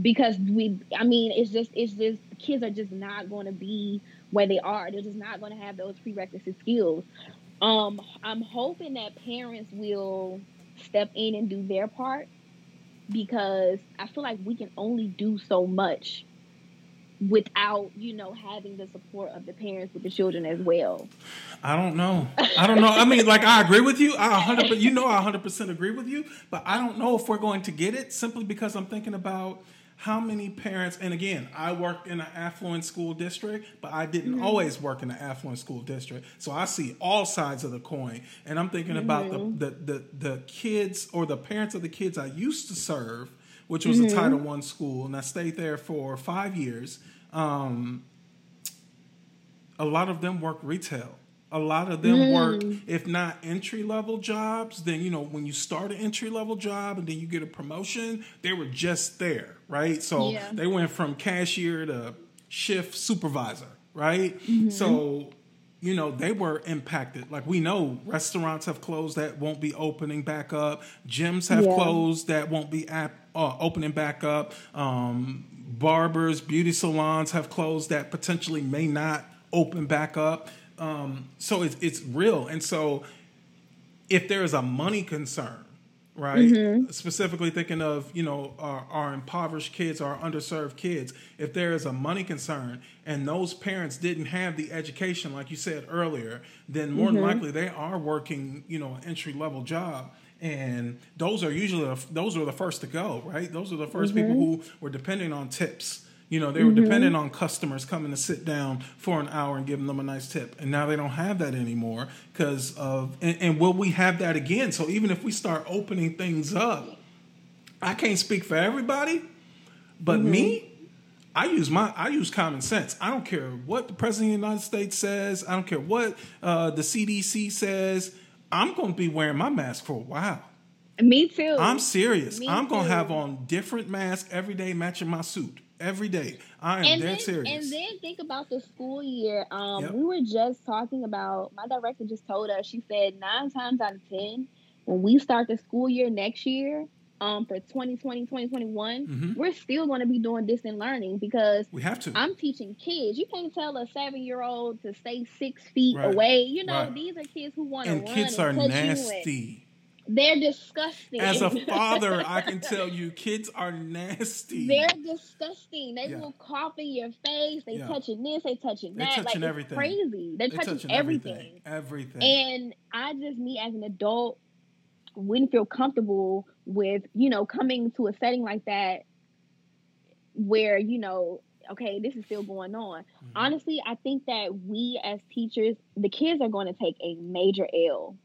because we. I mean, it's just it's just kids are just not going to be where they are. They're just not going to have those prerequisite skills. Um, I'm hoping that parents will step in and do their part because I feel like we can only do so much without you know having the support of the parents with the children as well. I don't know. I don't know. I mean, like I agree with you. I hundred, but you know, I hundred percent agree with you. But I don't know if we're going to get it simply because I'm thinking about how many parents. And again, I worked in an affluent school district, but I didn't mm-hmm. always work in an affluent school district, so I see all sides of the coin. And I'm thinking about the, mm-hmm. the the the kids or the parents of the kids I used to serve, which was a mm-hmm. Title One school, and I stayed there for five years. Um, a lot of them work retail. A lot of them work, if not entry level jobs, then you know when you start an entry level job and then you get a promotion, they were just there, right? So Yeah. they went from cashier to shift supervisor, right? So you know they were impacted. Like we know, restaurants have closed that won't be opening back up. Gyms have Yeah. closed that won't be ap- uh, opening back up. Um, barbers, beauty salons have closed that potentially may not open back up. Um, so it's it's real, and so if there is a money concern, right? Mm-hmm. Specifically thinking of you know our, our impoverished kids, our underserved kids. If there is a money concern, and those parents didn't have the education, like you said earlier, then more than mm-hmm. likely they are working you know an entry level job. And those are usually the, those are the first to go, right? Those are the 1st people mm-hmm. who were depending on tips. You know, they were dependent on customers coming to sit down for an hour and giving them a nice tip. And now they don't have that anymore because of, and, and will we have that again? So even if we start opening things up, I can't speak for everybody, but me, I use my I use common sense. I don't care what the president of the United States says. I don't care what uh, the CDC says. I'm going to be wearing my mask for a while. Me too. I'm serious. Me I'm gonna have on different masks every day, matching my suit every day. I am and dead then, serious. And then think about the school year. Um, Yep. we were just talking about. My director just told us. She said nine times out of ten, when we start the school year next year, um, for 2020, 2021, Mhm. we're still going to be doing distant learning because we have to. I'm teaching kids. You can't tell a seven year old to stay six feet Right. away. You know, Right. these are kids who want to and run kids and are nasty. They're disgusting. As a father, I can tell you, kids are nasty. They're disgusting. They Yeah. will cough in your face. They Yeah. touching this. They touching that. They're touching like everything. crazy. They're, They're touching, everything. Everything. And I just, me as an adult, wouldn't feel comfortable with you know coming to a setting like that where you know okay this is still going on Mhm. honestly i think that we as teachers the kids are going to take a major l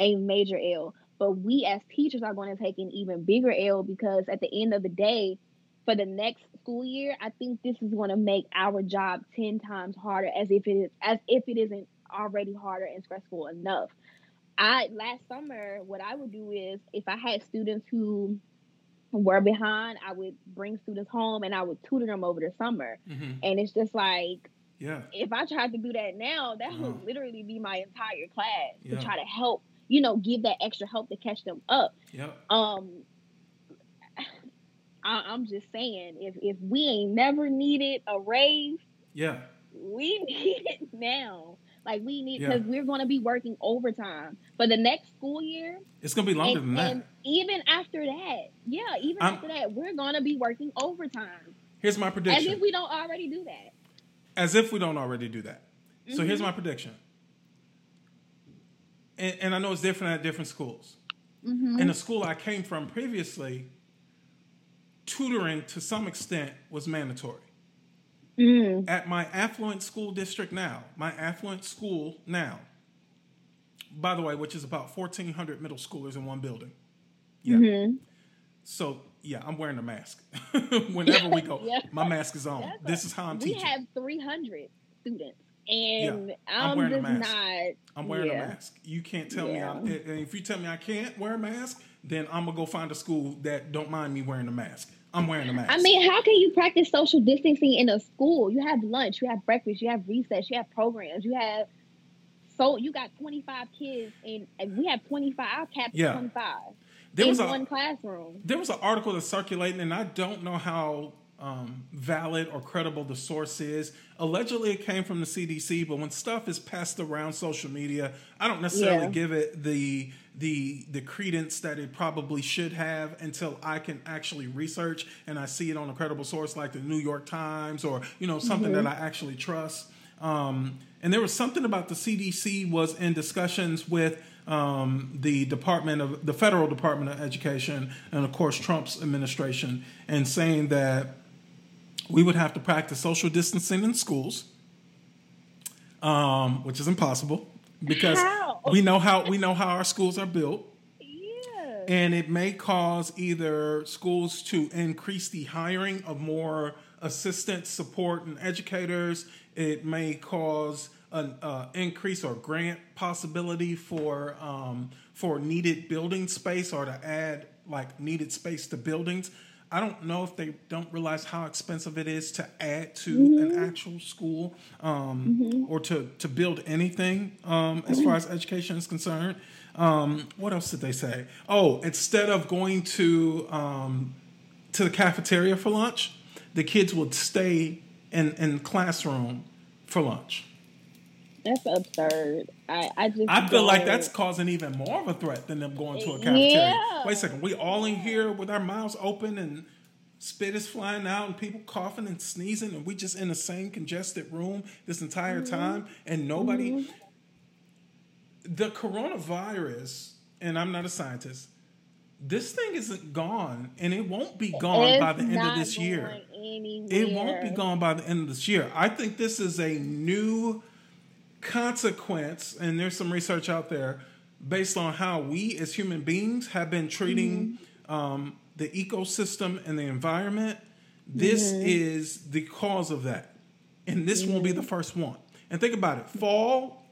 a major l but we as teachers are going to take an even bigger l because at the end of the day for the next school year i think this is going to make our job 10 times harder as if it is as if it isn't already harder and stressful enough I last summer, what I would do is if I had students who were behind, I would bring students home and I would tutor them over the summer. hmm And it's just like Yeah. if I tried to do that now, that Uh-huh. would literally be my entire class Yeah. to try to help, you know, give that extra help to catch them up. Yep. Um, I, I'm just saying, if if we ain't never needed a raise, Yeah. we need it now. Like we need Yeah. because we're going to be working overtime for the next school year, It's gonna be longer and, than that. and even after that, yeah, even I'm- after that, we're going to be working overtime Here's my prediction. as if we don't already do that. as if we don't already do that. So here's Mm-hmm. my prediction. And, and I know it's different at different schools. Mm-hmm. In the school I came from previously, tutoring to some extent was mandatory. Mm. At my affluent school district now, my affluent school now, by the way, which is about 1,400 middle schoolers in one building. Yeah. Mhm. So, yeah, I'm wearing a mask. Whenever we go, Yeah. my mask is on. That's this is how I'm we teaching. have 300 students, and I'm I'm, wearing a just mask. not. I'm wearing yeah. a mask. You can't tell me. I'm, and if you tell me I can't wear a mask, then I'm gonna go find a school that don't mind me wearing a mask. I'm wearing a mask. I mean, how can you practice social distancing in a school? You have lunch, you have breakfast, you have recess, you have programs, you have so you got 25 kids, and, and we have 25. Our cap Yeah. 25 there in was a one classroom. there was an article that's circulating, and I don't know how um, valid or credible the source is. Allegedly, it came from the CDC, but when stuff is passed around social media, I don't necessarily Yeah. give it the the the credence that it probably should have until I can actually research and I see it on a credible source like the New York Times or you know something that I actually trust. Um, and there was something about the CDC was in discussions with um, the Department of the Federal Department of Education and of course Trump's administration, and saying that we would have to practice social distancing in schools, um, which is impossible because How? we know how we know how our schools are built Yeah. and it may cause either schools to increase the hiring of more assistants, support, and educators. It may cause an uh, increase or grant possibility for um, for needed building space or to add like needed space to buildings. I don't know if they don't realize how expensive it is to add to an actual school um, or to, to build anything um, as far as education is concerned. Um, what else did they say? Oh, instead of going to um, to the cafeteria for lunch, the kids would stay in in classroom for lunch. That's absurd. I, I just I feel like that's causing even more of a threat than them going to a cafeteria. Yeah. Wait a second, we all in here with our mouths open and spit is flying out and people coughing and sneezing and we just in the same congested room this entire Mm-hmm. time and nobody the coronavirus and I'm not a scientist this thing isn't gone and it won't be gone by the end of this year. going It won't be gone by the end of this year. I think this is a new consequence, and there's some research out there based on how we as human beings have been treating um, the ecosystem and the environment. This is the cause of that. And this won't be the first one. And think about it fall,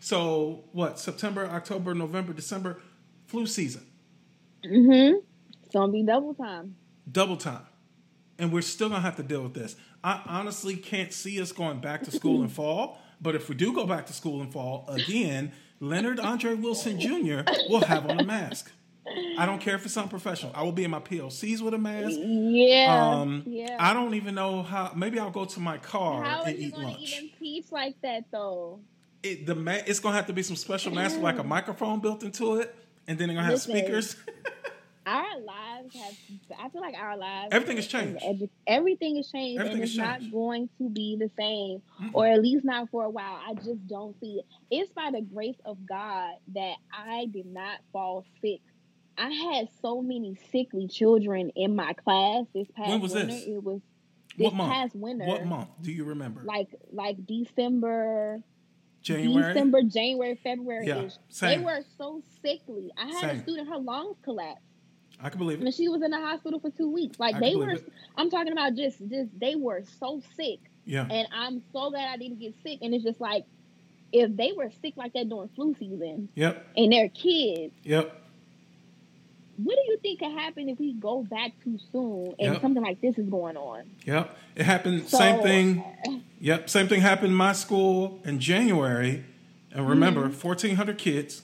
so what, September, October, November, December, flu season. Mm-hmm. It's gonna be double time. double time. And we're still gonna have to deal with this. I honestly can't see us going back to school in fall, but if we do go back to school in fall again, Leonard Andre Wilson Jr. will have on a mask. I don't care if it's unprofessional. I will be in my PLCs with a mask. Yeah. Um, yeah. I don't even know how. Maybe I'll go to my car How are and you eat lunch. even teach like that though? It, the ma- it's gonna have to be some special mask with like a microphone built into it, and then they're gonna have Listen, speakers. Our lives have. I feel like our lives. Everything has changed. edu- everything has changed, Everything and it's has not going to be the same, or at least not for a while. I just don't see it. It's by the grace of God that I did not fall sick. I had so many sickly children in my class this past When was winter. this? It was this what month? past winter. What month do you remember? Like like December, January. December, January, February. Yeah, They were so sickly. I had Same. a student, her lungs collapsed. I can believe it. And she was in the hospital for two weeks. Like I they were, it. I'm talking about just, just they were so sick, Yeah. and I'm so glad I didn't get sick. And it's just like, if they were sick like that during flu season Yep. and they're kids, Yep. what do you think could happen if we go back too soon and Yep. something like this is going on? Yep. It happened. So, same thing. Yep. Same thing happened in my school in January. And remember, Mm-hmm. 1,400 kids.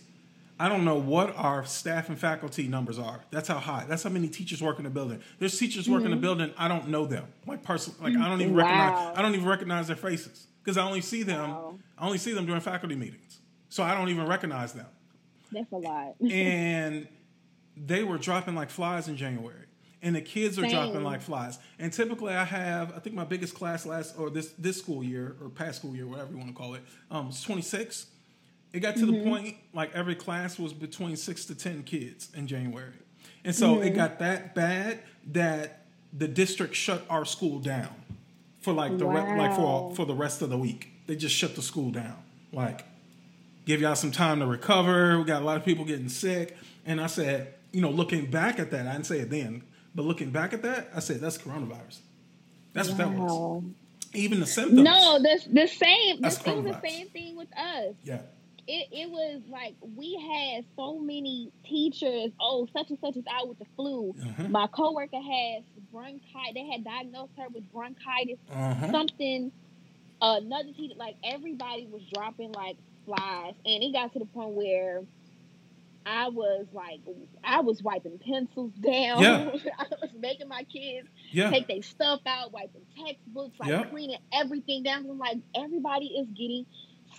I don't know what our staff and faculty numbers are. That's how high. That's how many teachers work in the building. There's teachers work in the building. I don't know them. Like person, like I don't even Mm-hmm. Wow. recognize. I don't even recognize their faces because I only see them. Wow. I only see them during faculty meetings. So I don't even recognize them. That's a lot. and they were dropping like flies in January. And the kids are dropping like flies. And typically, I have I think my biggest class last or this this school year or past school year, whatever you want to call it, um, was twenty six. It got to the mm-hmm. point like every class was between six to ten kids in January, and so it mm-hmm. got that bad that the district shut our school down for like the re- like for for the rest of the week. They just shut the school down. Like give y'all some time to recover. We got a lot of people getting sick. And I said, you know, looking back at that, I didn't say it then, but looking back at that, I said, that's coronavirus. That's what that was. Even the symptoms. No, the the same. That's the same thing with us. Yeah. It it was like we had so many teachers. Oh, such and such is out with the flu. Uh-huh. My coworker has bronchitis. They had diagnosed her with bronchitis. Uh-huh. Something. Another teacher, like everybody was dropping like flies, and it got to the point where I was like, I was wiping pencils down. Yeah. I was making my kids Yeah. take their stuff out, wiping textbooks, like Yep. cleaning everything down. I'm like, everybody is getting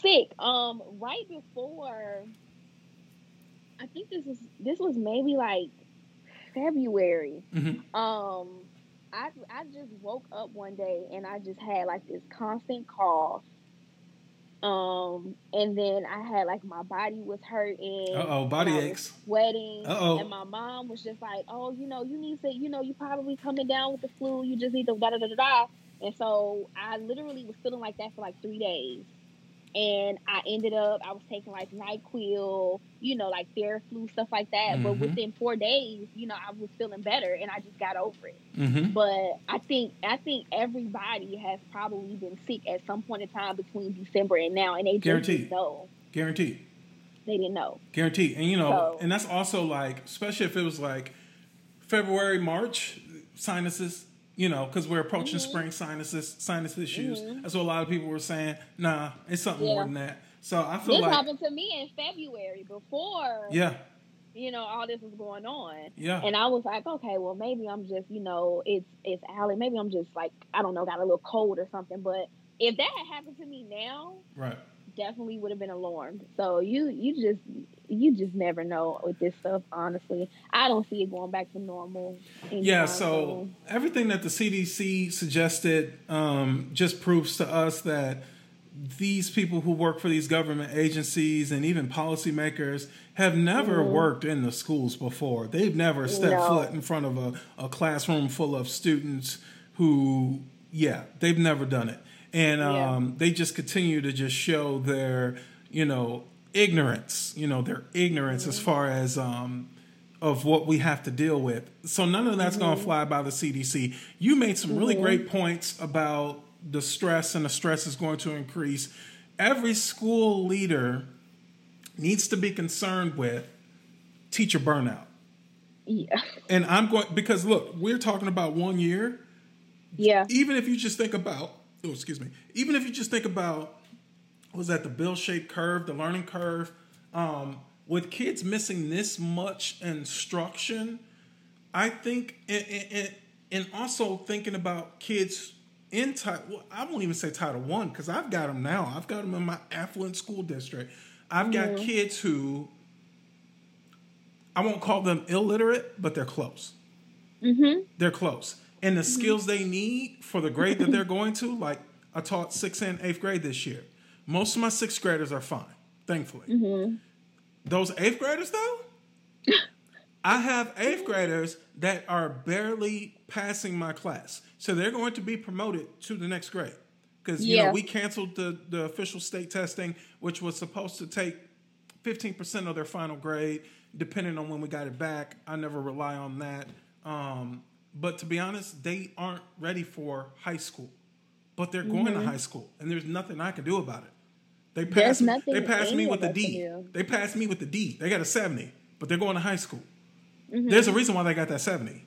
sick. Um, right before, I think this is this was maybe like February. Mhm. Um, I I just woke up one day and I just had like this constant cough. Um, and then I had like my body was hurting. Uh-oh, body was aches. Sweating. Uh-oh. And my mom was just like, "Oh, you know, you need to, you know, you probably coming down with the flu. You just need to da da da da da." And so I literally was feeling like that for like three days. And I ended up, I was taking like NyQuil, you know, like Theraflu, stuff like that. But Mhm. within four days, you know, I was feeling better and I just got over it. Mm-hmm. But I think I think everybody has probably been sick at some point in time between December and now, and they Guaranteed. didn't know. Guaranteed. They didn't know. Guaranteed. And you know, So- and that's also like, especially if it was like February, March, sinuses, you know, because we're approaching Mm-hmm. spring sinuses, sinus issues. That's what a lot of people were saying. Nah, it's something more than that. So I feel like This like, happened to me in February before yeah, you know all this was going on. yeah. And I was like, okay, well maybe I'm just, you know, it's it's Allie. Maybe I'm just like, I don't know, got a little cold or something. But if that had happened to me now, right. Definitely would have been alarmed. So you you just you just never know with this stuff. Honestly, I don't see it going back to normal. Yeah, so soon. everything that the CDC suggested um, just proves to us that these people who work for these government agencies and even policymakers have never worked in the schools before. They've never stepped Mm-hmm. No. foot in front of a, a classroom full of students who, yeah, they've never done it. And Yeah. um, they just continue to just show their, you know, ignorance, you know, their ignorance as far as um, of what we have to deal with. So none of that's going to fly by the CDC. You made some really great points about the stress and the stress is going to increase. Every school leader needs to be concerned with teacher burnout. yeah, And I'm going because look, we're talking about one year. yeah, Even if you just think about, oh, excuse me, even if you just think about, was that the bell shaped curve, the learning curve, um, with kids missing this much instruction, I think, and, and, and also thinking about kids in title, well, I won't even say Title One because I've got them now. I've got them in my affluent school district. I've got kids who I won't call them illiterate, but they're close. mm-hmm. They're close, and the skills they need for the grade that they're going to, like I taught sixth and eighth grade this year. Most of my sixth graders are fine, thankfully. Those eighth graders, though, I have eighth graders that are barely passing my class. So they're going to be promoted to the next grade. Because, you know, we canceled the, the official state testing, which was supposed to take 15% of their final grade, depending on when we got it back. I never rely on that. Um, but to be honest, they aren't ready for high school. But they're going to high school, and there's nothing I can do about it. They There's nothing They passed me with the D. They passed me with the D. They got a seventy, but they're going to high school. Mm-hmm. There's a reason why they got that 70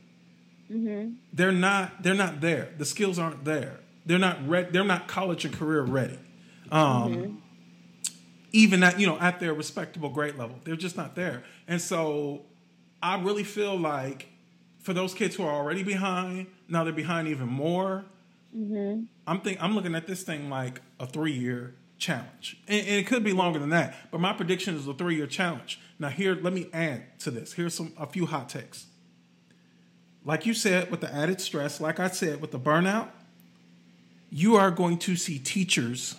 They're not. They're not there. The skills aren't there. They're not. Re- they're not college and career ready. Um, Even at you know at their respectable grade level, they're just not there. And so, I really feel like for those kids who are already behind, now they're behind even more. Mm-hmm. I'm think I'm looking at this thing like a three year challenge, and, and it could be longer than that. But my prediction is a three year challenge. Now here, let me add to this. Here's some a few hot takes. Like you said, with the added stress, like I said, with the burnout, you are going to see teachers.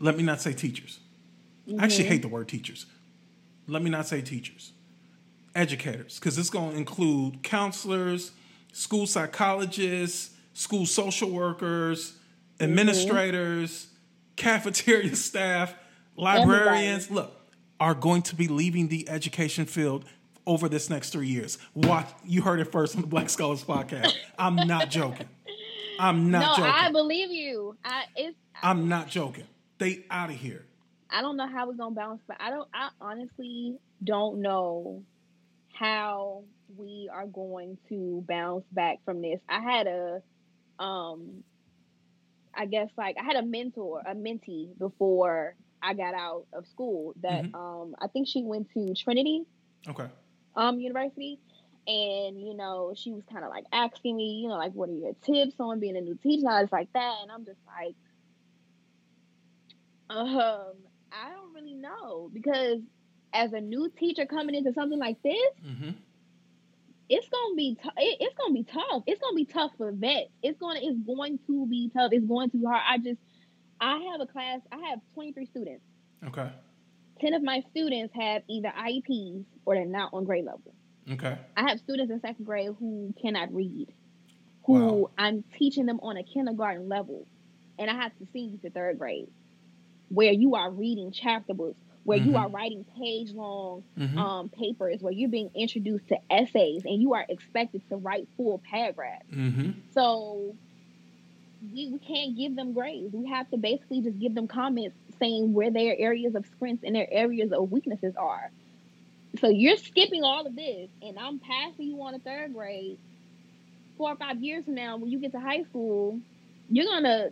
Let me not say teachers. I actually mm-hmm. hate the word teachers. Let me not say teachers. Educators, because it's going to include counselors, school psychologists, school social workers, mm-hmm. administrators, cafeteria staff, librarians. Look, are going to be leaving the education field over this next three years. Watch, you heard it first on the Black Scholars podcast. I'm not joking. I'm No, not joking. I believe you. I it's I'm not joking. They out of here. I don't know how we're gonna bounce back. I don't. I honestly don't know how we are going to bounce back from this. I had a, um, I guess like I had a mentor, a mentee before I got out of school. That Mhm. um, I think she went to Trinity Okay. um university and you know she was kind of like asking me you know like what are your tips on being a new teacher and I was like that and i'm just like um i don't really know because as a new teacher coming into something like this hmm it's gonna be t- it, it's gonna be tough. It's gonna be tough for vets. It's gonna it's going to be tough. It's going to be hard. I just i have a class i have 23 students. Okay. 10 of my students have either ieps or they're not on grade level. Okay. I have students in second grade who cannot read, who Wow. I'm teaching them on a kindergarten level, and I have to send you to third grade, where you are reading chapter books, where you Mhm. are writing page long Mhm. um, papers, where you're being introduced to essays, and you are expected to write full paragraphs. hmm So we, we can't give them grades. We have to basically just give them comments saying where their areas of strengths and their areas of weaknesses are. So you're skipping all of this, and I'm passing you on a third grade. Four or five years from now, when you get to high school, you're gonna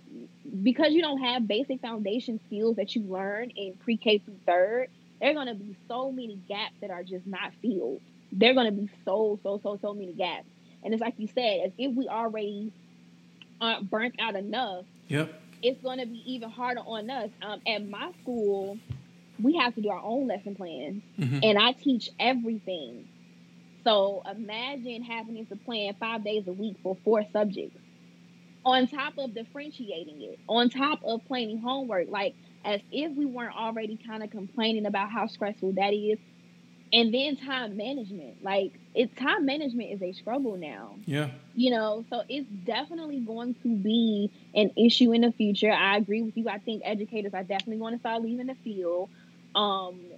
because you don't have basic foundation skills that you learn in pre-K through third. There are gonna be so many gaps that are just not filled. There are gonna be so so so so many gaps, and it's like you said, as if we already aren't burnt out enough Yep. it's to be even harder on us. Um, at my school, we have to do our own lesson plans, Mhm. and I teach everything. So imagine having to plan five days a week for four subjects, on top of differentiating it, on top of planning homework, like as if we weren't already kind of complaining about how stressful that is. And then time management, like it, time management is a struggle now. Yeah. you know so it's definitely going to be an issue in the future. I agree with you. I think educators are definitely going to start leaving the field. Um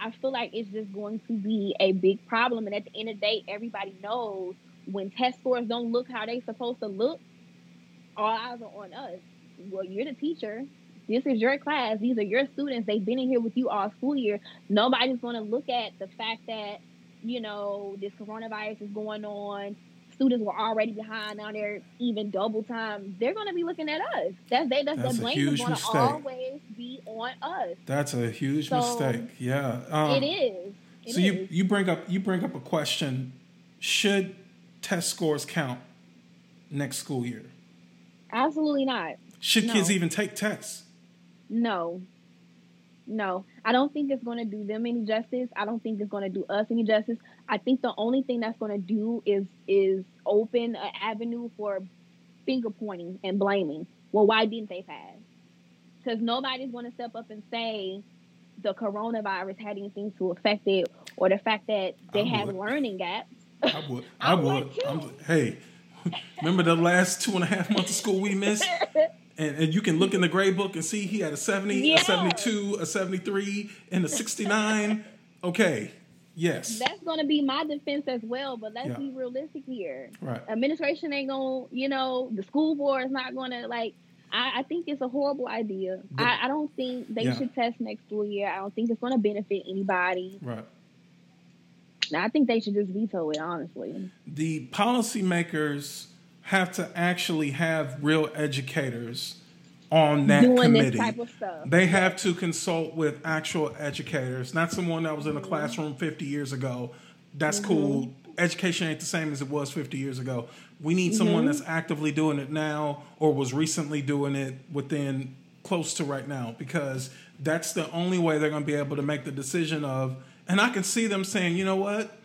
i feel like it's just going to be a big problem. And at the end of the day everybody knows when test scores don't look how they're supposed to look all eyes are on us. Well you're the teacher. This is your class. These are your students. They've been in here with you all school year. Nobody's going to look at the fact that you know this coronavirus is going on. Students were already behind now they're even double time. They're going to be looking at us. That's they that's, That's the blame is going to always be on us. That's a huge So, mistake. Yeah. Um, it is. It so you you bring up you bring up a question: Should test scores count next school year? Absolutely not Should No. kids even take tests? No. No. I don't think it's going to do them any justice. I don't think it's going to do us any justice. I think the only thing that's going to do is is open an avenue for finger pointing and blaming. Well, why didn't they pass? Because nobody's going to step up and say the coronavirus had anything to affect it or the fact that they I have would. learning gaps. I would. I, I would. would. Hey, remember the last two and a half months of school we missed? And, and you can look in the grade book and see he had a 70, Yeah. a 72, a 73, and a 69. Okay. Yes. That's going to be my defense as well, but let's Yeah. be realistic here. right. administration ain't gonna, you know, the school board is not gonna like. I, I think it's a horrible idea. The- I, I don't think they Yeah. should test next school year. I don't think it's going to benefit anybody. Right. I think they should just veto it, honestly. the policymakers have to actually have real educators on that Doing committee. this type of stuff. They have to consult with actual educators, not someone that was Mm-hmm. in a classroom 50 years ago. That's cool. Education ain't the same as it was 50 years ago. We need someone Mm-hmm. that's actively doing it now or was recently doing it within close to right now because that's the only way they're going to be able to make the decision of and I can see them saying, "You know what?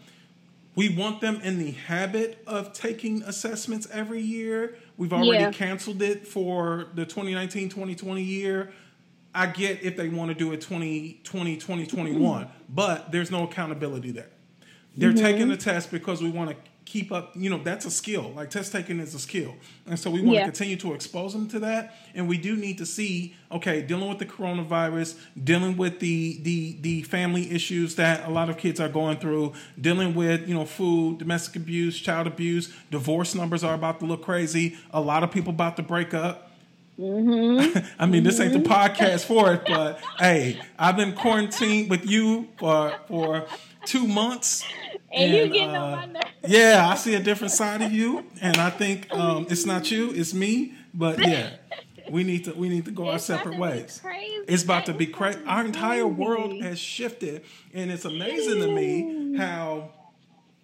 we want them in the habit of taking assessments every year. We've already Yeah. canceled it for the 2019 2020 year. I get if they want to do it 2020 2021, but there's no accountability there. They're mm-hmm. taking the test because we want to keep up, you know, that's a skill. Like test taking is a skill. And so we want Yeah. to continue to expose them to that. And we do need to see, okay, dealing with the coronavirus, dealing with the the the family issues that a lot of kids are going through, dealing with, you know, food, domestic abuse, child abuse, divorce numbers are about to look crazy. A lot of people about to break up. Mm-hmm. I mean, this ain't the mm-hmm. podcast for it, but hey, I've been quarantined with you for for two months. And, you getting uh, on my nerves. Yeah, I see a different side of you, and I think um, it's not you, it's me. But yeah, we need to we need to go our It's about separate ways. It's about to be crazy. Our entire world has shifted, and it's amazing to me how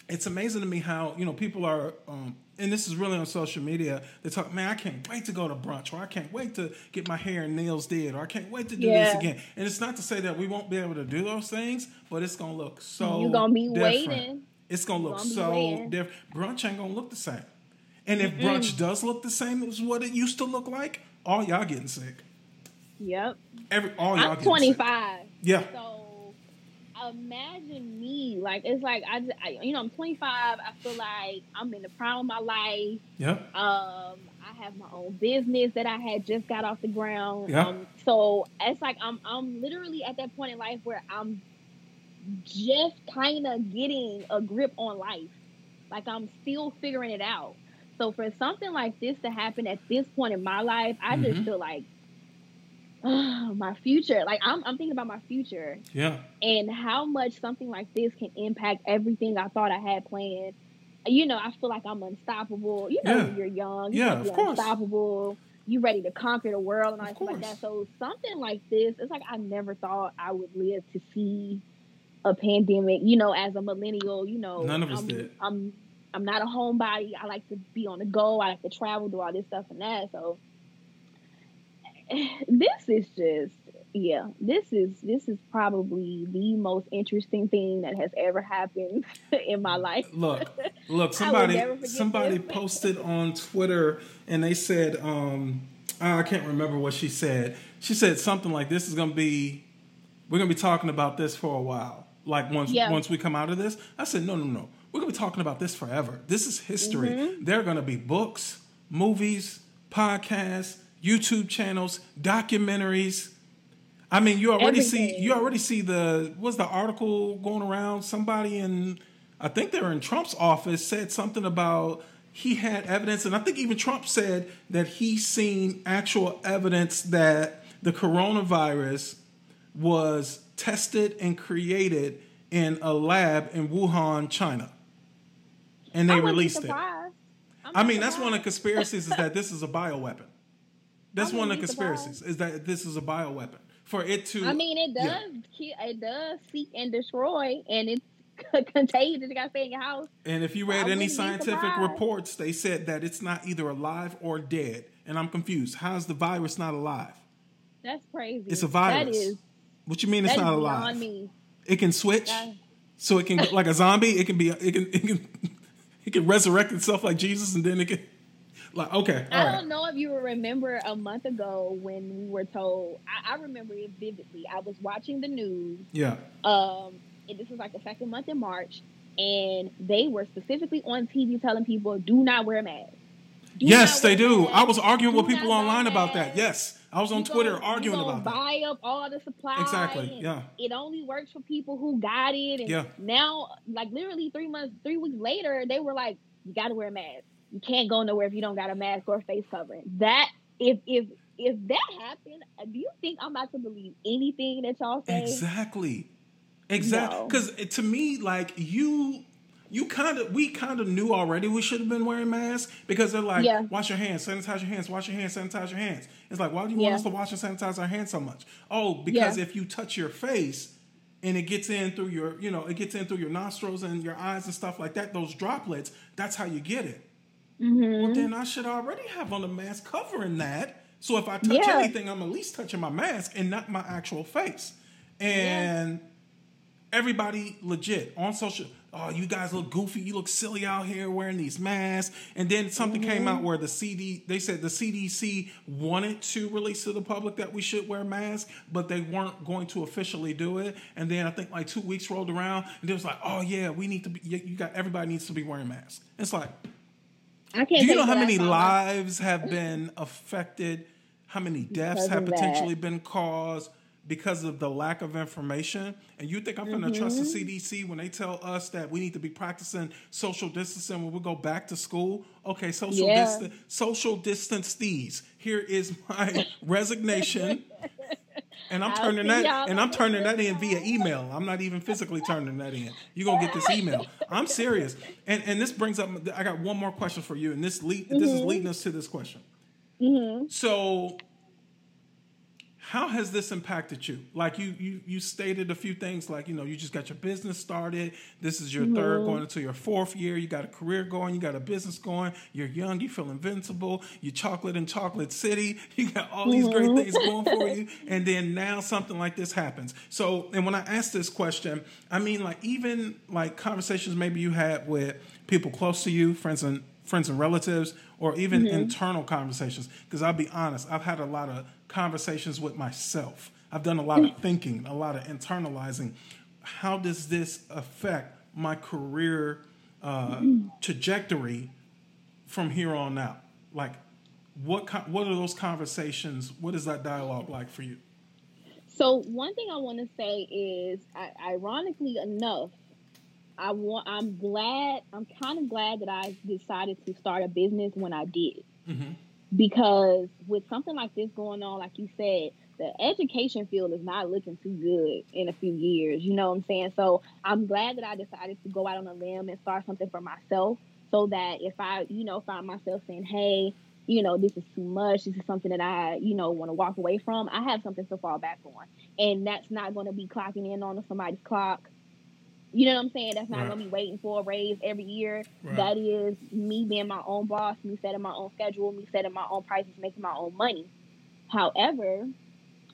it's amazing to me how you know people are um, and this is really on social media. They talk man i can't wait to go to brunch or i can't wait to get my hair and nails did or i can't wait to do this again. And it's not to say that we won't be able to do those things but it's gonna look so You gonna be different. waiting. it's gonna look gonna so different brunch ain't gonna look the same. And if brunch does look the same as what it used to look like all y'all getting sick. Yep. every all y'all I'm getting 25 25. yeah. So imagine me. Like, it's like, I, just- I, you know, I'm 25. I feel like I'm in the prime of my life. yeah Um, I have my own business that I had just got off the ground. Yeah. Um, so it's like I'm I'm literally at that point in life where I'm just kind of getting a grip on life. Like I'm still figuring it out. So for something like this to happen at this point in my life, I Mhm. just feel like my future. Like I'm I'm thinking about my future yeah and how much something like this can impact everything I thought I had planned. You know, I feel like I'm unstoppable. You know, Yeah. when you're young, You yeah, of you're course. unstoppable. You ready to conquer the world and all stuff like that. So something like this, it's like I never thought I would live to see a pandemic. You know, as a millennial, you know, None of us I'm, did. I'm I'm not a homebody. I like to be on the go. I like to travel, do all this stuff and that. So this is just yeah this is this is probably the most interesting thing that has ever happened in my life Look, look, somebody will never forget somebody this. posted on Twitter and they said, um, I can't remember what she said. She said something like this is gonna be we're gonna be talking about this for a while. Like once Yeah. once we come out of this. I said, no, no, no. We're gonna be talking about this forever. This is history. Mm-hmm. There are gonna be books, movies, podcasts, YouTube channels, documentaries. I mean, you already see you already see the was the article going around. Somebody in I think they were in Trump's office said something about he had evidence, and I think even Trump said that he seen actual evidence that the coronavirus was tested and created in a lab in Wuhan, China, and they released it. I mean, that's one of the conspiracies is that this is a bioweapon. That's I one of the conspiracies is that this is a bioweapon for it to. I mean, it Yeah. does. ki- It does seek and destroy, and it's contagious. You got to stay in your house. And if you I read any scientific reports, they said that it's not either alive or dead. And I'm confused. How is the virus not alive? That's crazy. It's a virus. That is. What you mean it's not alive? me. It can switch, That- so it can go like a zombie. It can be. It can. It can. It can resurrect itself like Jesus, and then it can. Like okay, I right. don't know if you remember a month ago when we were told. I, I remember it vividly. I was watching the news. Yeah, Um, and this was like the second month in March, and they were specifically on TV telling people, "Do not wear a mask." Do yes, they do. mask. I was arguing with people online about that. Yes, I was on You Twitter gonna- arguing about that. buy up all the supplies. Exactly, yeah. It only works for people who got it. And Yeah. now, like literally three months, three weeks later, they were like, "You got to wear a mask. You can't go nowhere if you don't got a mask or a face covering." That if if if that happened, do you think I'm about to believe anything that y'all say? Exactly. Exactly. No. Because to me, like you, you kind of, we kind of knew already we should have been wearing masks because they're like, Yeah. wash your hands, sanitize your hands, wash your hands, sanitize your hands. It's like, why do you Yeah. want us to wash and sanitize our hands so much? Oh, because Yeah. if you touch your face and it gets in through your, you know, it gets in through your nostrils and your eyes and stuff like that, those droplets, that's how you get it. Mm-hmm. Well, then I should already have on a mask covering that. So if I touch Yeah. anything, I'm at least touching my mask and not my actual face. And everybody legit on social. Oh, you guys look goofy. You look silly out here wearing these masks. And then something came out where the CD, they said the CDC wanted to release to the public that we should wear masks, but they weren't going to officially do it. And then I think like two weeks rolled around, and it was like, oh yeah, we need to be. You got everybody needs to be wearing masks. It's like, I can't. do you know how many lives have been affected? How many deaths Because have of that. potentially been caused because of the lack of information? And you think I'm going to trust Mm-hmm. the CDC when they tell us that we need to be practicing social distancing when we go back to school? Okay, social Yeah. distance, social distance these. Here is my resignation. And I'm turning that y'all and I'm turning that in via email. I'm not even physically turning that in. You're gonna get this email. I'm serious. And and this brings up I got one more question for you, and this lead this is leading us to this question. So how has this impacted you? Like you, you, you stated a few things, like you know, you just got your business started. This is your third, going into your fourth year. You got a career going. You got a business going. You're young. You feel invincible. You chocolate in chocolate city. You got all these great things mm-hmm. going for you. And then now something like this happens. So, and when I ask this question, I mean, like even like conversations maybe you had with people close to you, friends and friends and relatives, or even mm-hmm. internal conversations. Because I'll be honest, I've had a lot of conversations with myself. I've done a lot of mm. thinking, a lot of internalizing. How does this affect my career uh, mm. trajectory from here on out? Like, what co- what are those conversations? What is that dialogue like for you? So one thing I want to say is, I, ironically enough, I want. I'm glad. I'm kind of glad that I decided to start a business when I did, mm-hmm. Because with something like this going on, like you said, the education field is not looking too good in a few years. You know what I'm saying? So I'm glad that I decided to go out on a limb and start something for myself, so that if I, you know, find myself saying, "Hey," you know, this is too much. This is something that I, you know, want to walk away from. I have something to fall back on, and that's not going to be clocking in on somebody's clock. You know what I'm saying? That's not Right. going to be waiting for a raise every year. Right. That is me being my own boss, me setting my own schedule, me setting my own prices, making my own money. However,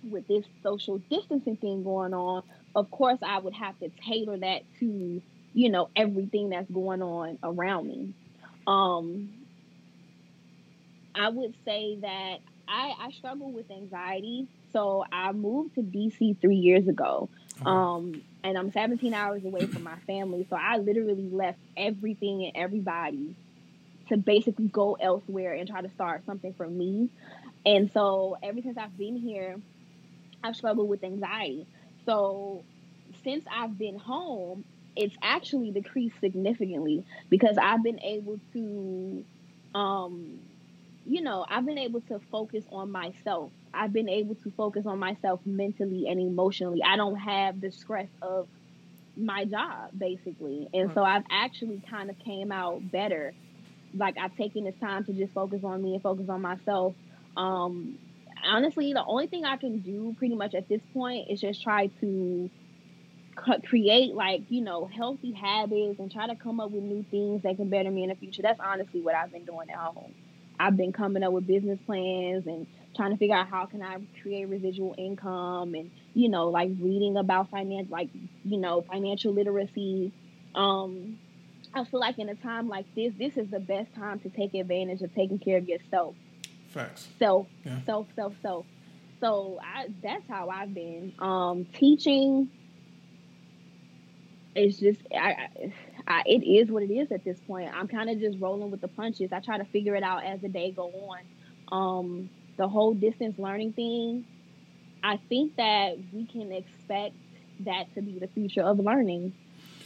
with this social distancing thing going on, of course, I would have to tailor that to, you know, everything that's going on around me. Um, I would say that I, I struggle with anxiety. So I moved to DC three years ago. Um, and I'm 17 hours away from my family. So I literally left everything and everybody to basically go elsewhere and try to start something for me. And so ever since I've been here, I've struggled with anxiety. So since I've been home, it's actually decreased significantly because I've been able to um you know, I've been able to focus on myself. I've been able to focus on myself mentally and emotionally. I don't have the stress of my job basically. And so I've actually kind of came out better. Like I've taken this time to just focus on me and focus on myself. Um honestly, the only thing I can do pretty much at this point is just try to create like you know healthy habits and try to come up with new things that can better me in the future. That's honestly what I've been doing at home. I've been coming up with business plans and trying to figure out how can I create residual income and you know like reading about finance like you know financial literacy. Um, I feel like in a time like this, this is the best time to take advantage of taking care of yourself Facts. self, Yeah. self, self, self. So I that's how I've been. Um, teaching it's just I, I, I it is what it is at this point. I'm kind of just rolling with the punches. I try to figure it out as the day go on. Um, the whole distance learning thing. I think that we can expect that to be the future of learning,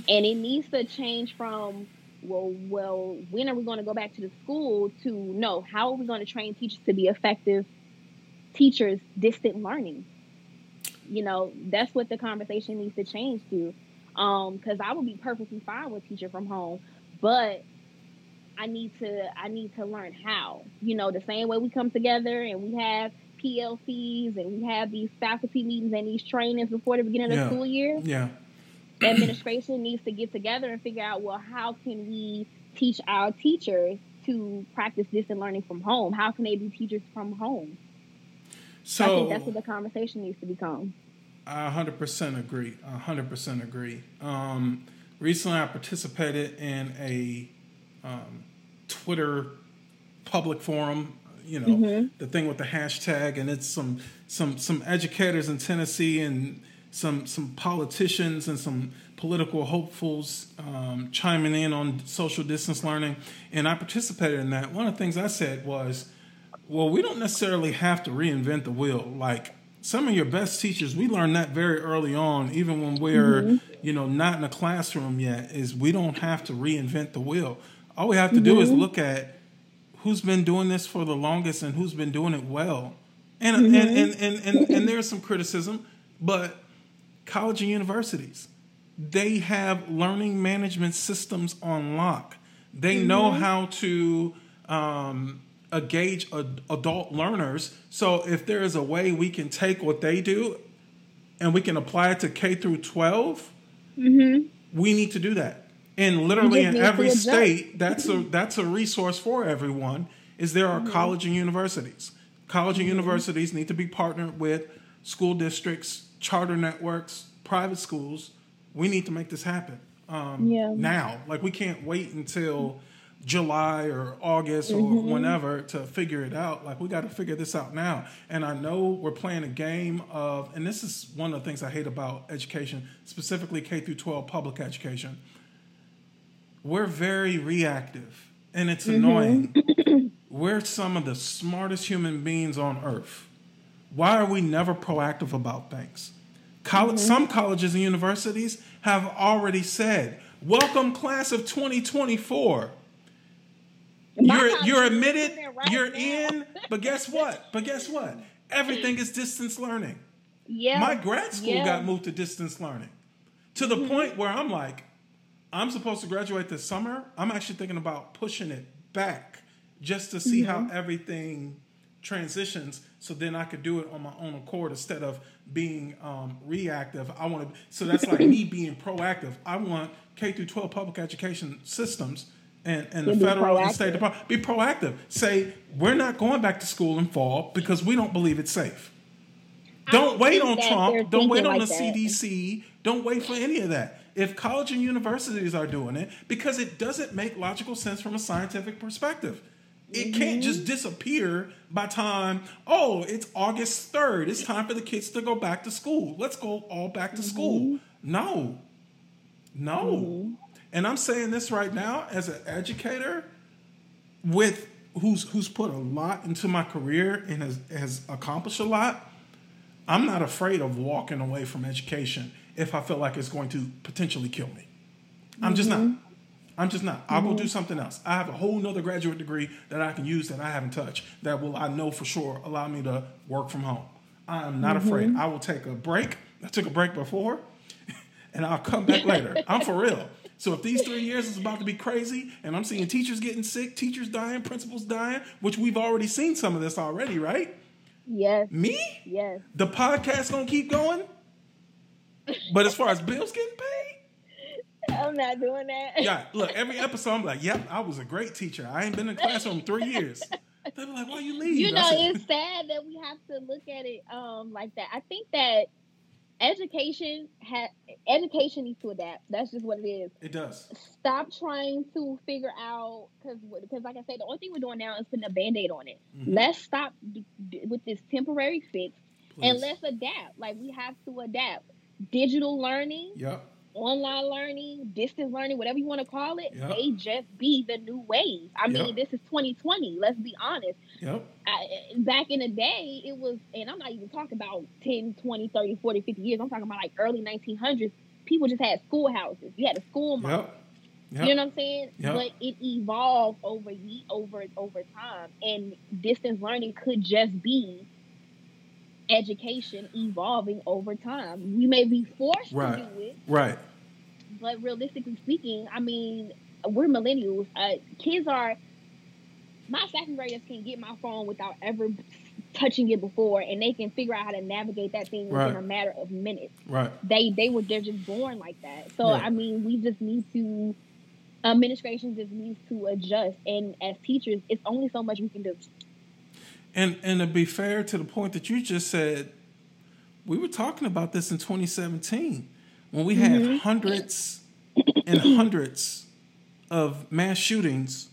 and it needs to change from well, well, when are we going to go back to the school? To no, how are we going to train teachers to be effective teachers distant learning. You know, that's what the conversation needs to change to. Um, because I would be perfectly fine with teaching from home, but I need to I need to learn how. You know, the same way we come together and we have PLCs and we have these faculty meetings and these trainings before the beginning of Yeah. the school year. Yeah. Administration needs to get together and figure out well how can we teach our teachers to practice distant learning from home? How can they be teachers from home? So I think that's what the conversation needs to become. I 100% agree. 100% agree. Um, recently, I participated in a um, Twitter public forum. You know, the thing with the hashtag, and it's some some some educators in Tennessee and some some politicians and some political hopefuls um, chiming in on social distance learning, and I participated in that. One of the things I said was, well, we don't necessarily have to reinvent the wheel. Like some of your best teachers, we learned that very early on, even when we're, mm-hmm. you know, not in a classroom yet, is we don't have to reinvent the wheel. All we have to do is mm-hmm. look at who's been doing this for the longest and who's been doing it well. And and, mm-hmm. and, and, and, and there's some criticism, but college and universities, they have learning management systems on lock. They know how to um, gauge ad- adult learners. So if there is a way we can take what they do and we can apply it to K through 12, we need to do that. And literally in every state, that's a that's a resource for everyone. Is there are college and universities. College and universities need to be partnered with school districts, charter networks, private schools. We need to make this happen um, Yeah. now. Like we can't wait until July or August or Mm-hmm. whenever to figure it out. Like we got to figure this out now. And I know we're playing a game of, and this is one of the things I hate about education, specifically K through 12 public education. We're very reactive, and it's Mm-hmm. annoying. we're some of the smartest human beings on earth. Why are we never proactive about things? College, Mm-hmm. Some colleges and universities have already said, "Welcome, class of 2024." My You're you're admitted, right you're now. in, but guess what? But guess what? Everything is distance learning. Yeah. My grad school Yeah. Mm-hmm. got moved to distance learning to the point where I'm like, I'm supposed to graduate this summer. I'm actually thinking about pushing it back just to see Mm-hmm. how everything transitions so then I could do it on my own accord instead of being um, reactive. I want to, so that's like me being proactive. I want K through 12 public education systems and, and the federal and state department be proactive. Say, we're not going back to school in fall because we don't believe it's safe. Don't wait on Trump. Don't wait on like the that. CDC. Don't wait for any of that. If college and universities are doing it, because it doesn't make logical sense from a scientific perspective. It can't Mm-hmm. just disappear by time, oh, it's August 3rd. It's time for the kids to go back to school. Let's go all back to Mm-hmm. school. No. No. And I'm saying this right now as an educator with who's who's put a lot into my career and has, has accomplished a lot. I'm not afraid of walking away from education if I feel like it's going to potentially kill me. I'm just not. Mm-hmm. I'm just not. I'll go do mm-hmm. something else. I have a whole nother graduate degree that I can use that I haven't touched that will, I know for sure, allow me to work from home. I am not mm-hmm. afraid. I will take a break. I took a break before and I'll come back later. I'm for real. So if these three years is about to be crazy and I'm seeing teachers getting sick, teachers dying, principals dying, which we've already seen some of this already, right? Yes. Me? Yes. The podcast gonna keep going? But as far as bills getting paid, I'm not doing that. yeah, look, every episode I'm like, yep, I was a great teacher. I ain't been in classroom three years. They be like, why you leave? You know, said, it's sad that we have to look at it um like that. I think that education ha- education needs to adapt. That's just what it is. it does. Stop trying to figure out because because like I said, the only thing we're doing now is putting a band-aid on it. Mm-hmm. Let's stop d- d- with this temporary fix and let's adapt. Like we have to adapt. Digital learning, Yep. Online learning, distance learning, whatever you want to call it, Yeah. they just be the new wave. I Yeah. mean, this is 2020. Let's be honest. Yep. I, back in the day, it was, and I'm not even talking about 10, 20, 30, 40, 50 years. I'm talking about like early 1900s. People just had schoolhouses. You had a school. Yep. Yep. You know what I'm saying? Yep. But it evolved over ye over over time, and distance learning could just be education evolving over time. We may be forced Right. to do it, Right. but realistically speaking, I mean, we're millennials. Uh, kids are. My second graders can get my phone without ever touching it before, and they can figure out how to navigate that thing within a matter of minutes. Right. They they were they're just born like that. So Right. I mean, we just need to. Administration just needs to adjust, and as teachers, it's only so much we can do. And and to be fair to the point that you just said, we were talking about this in 2017 when we had Mm-hmm. hundreds and hundreds of mass shootings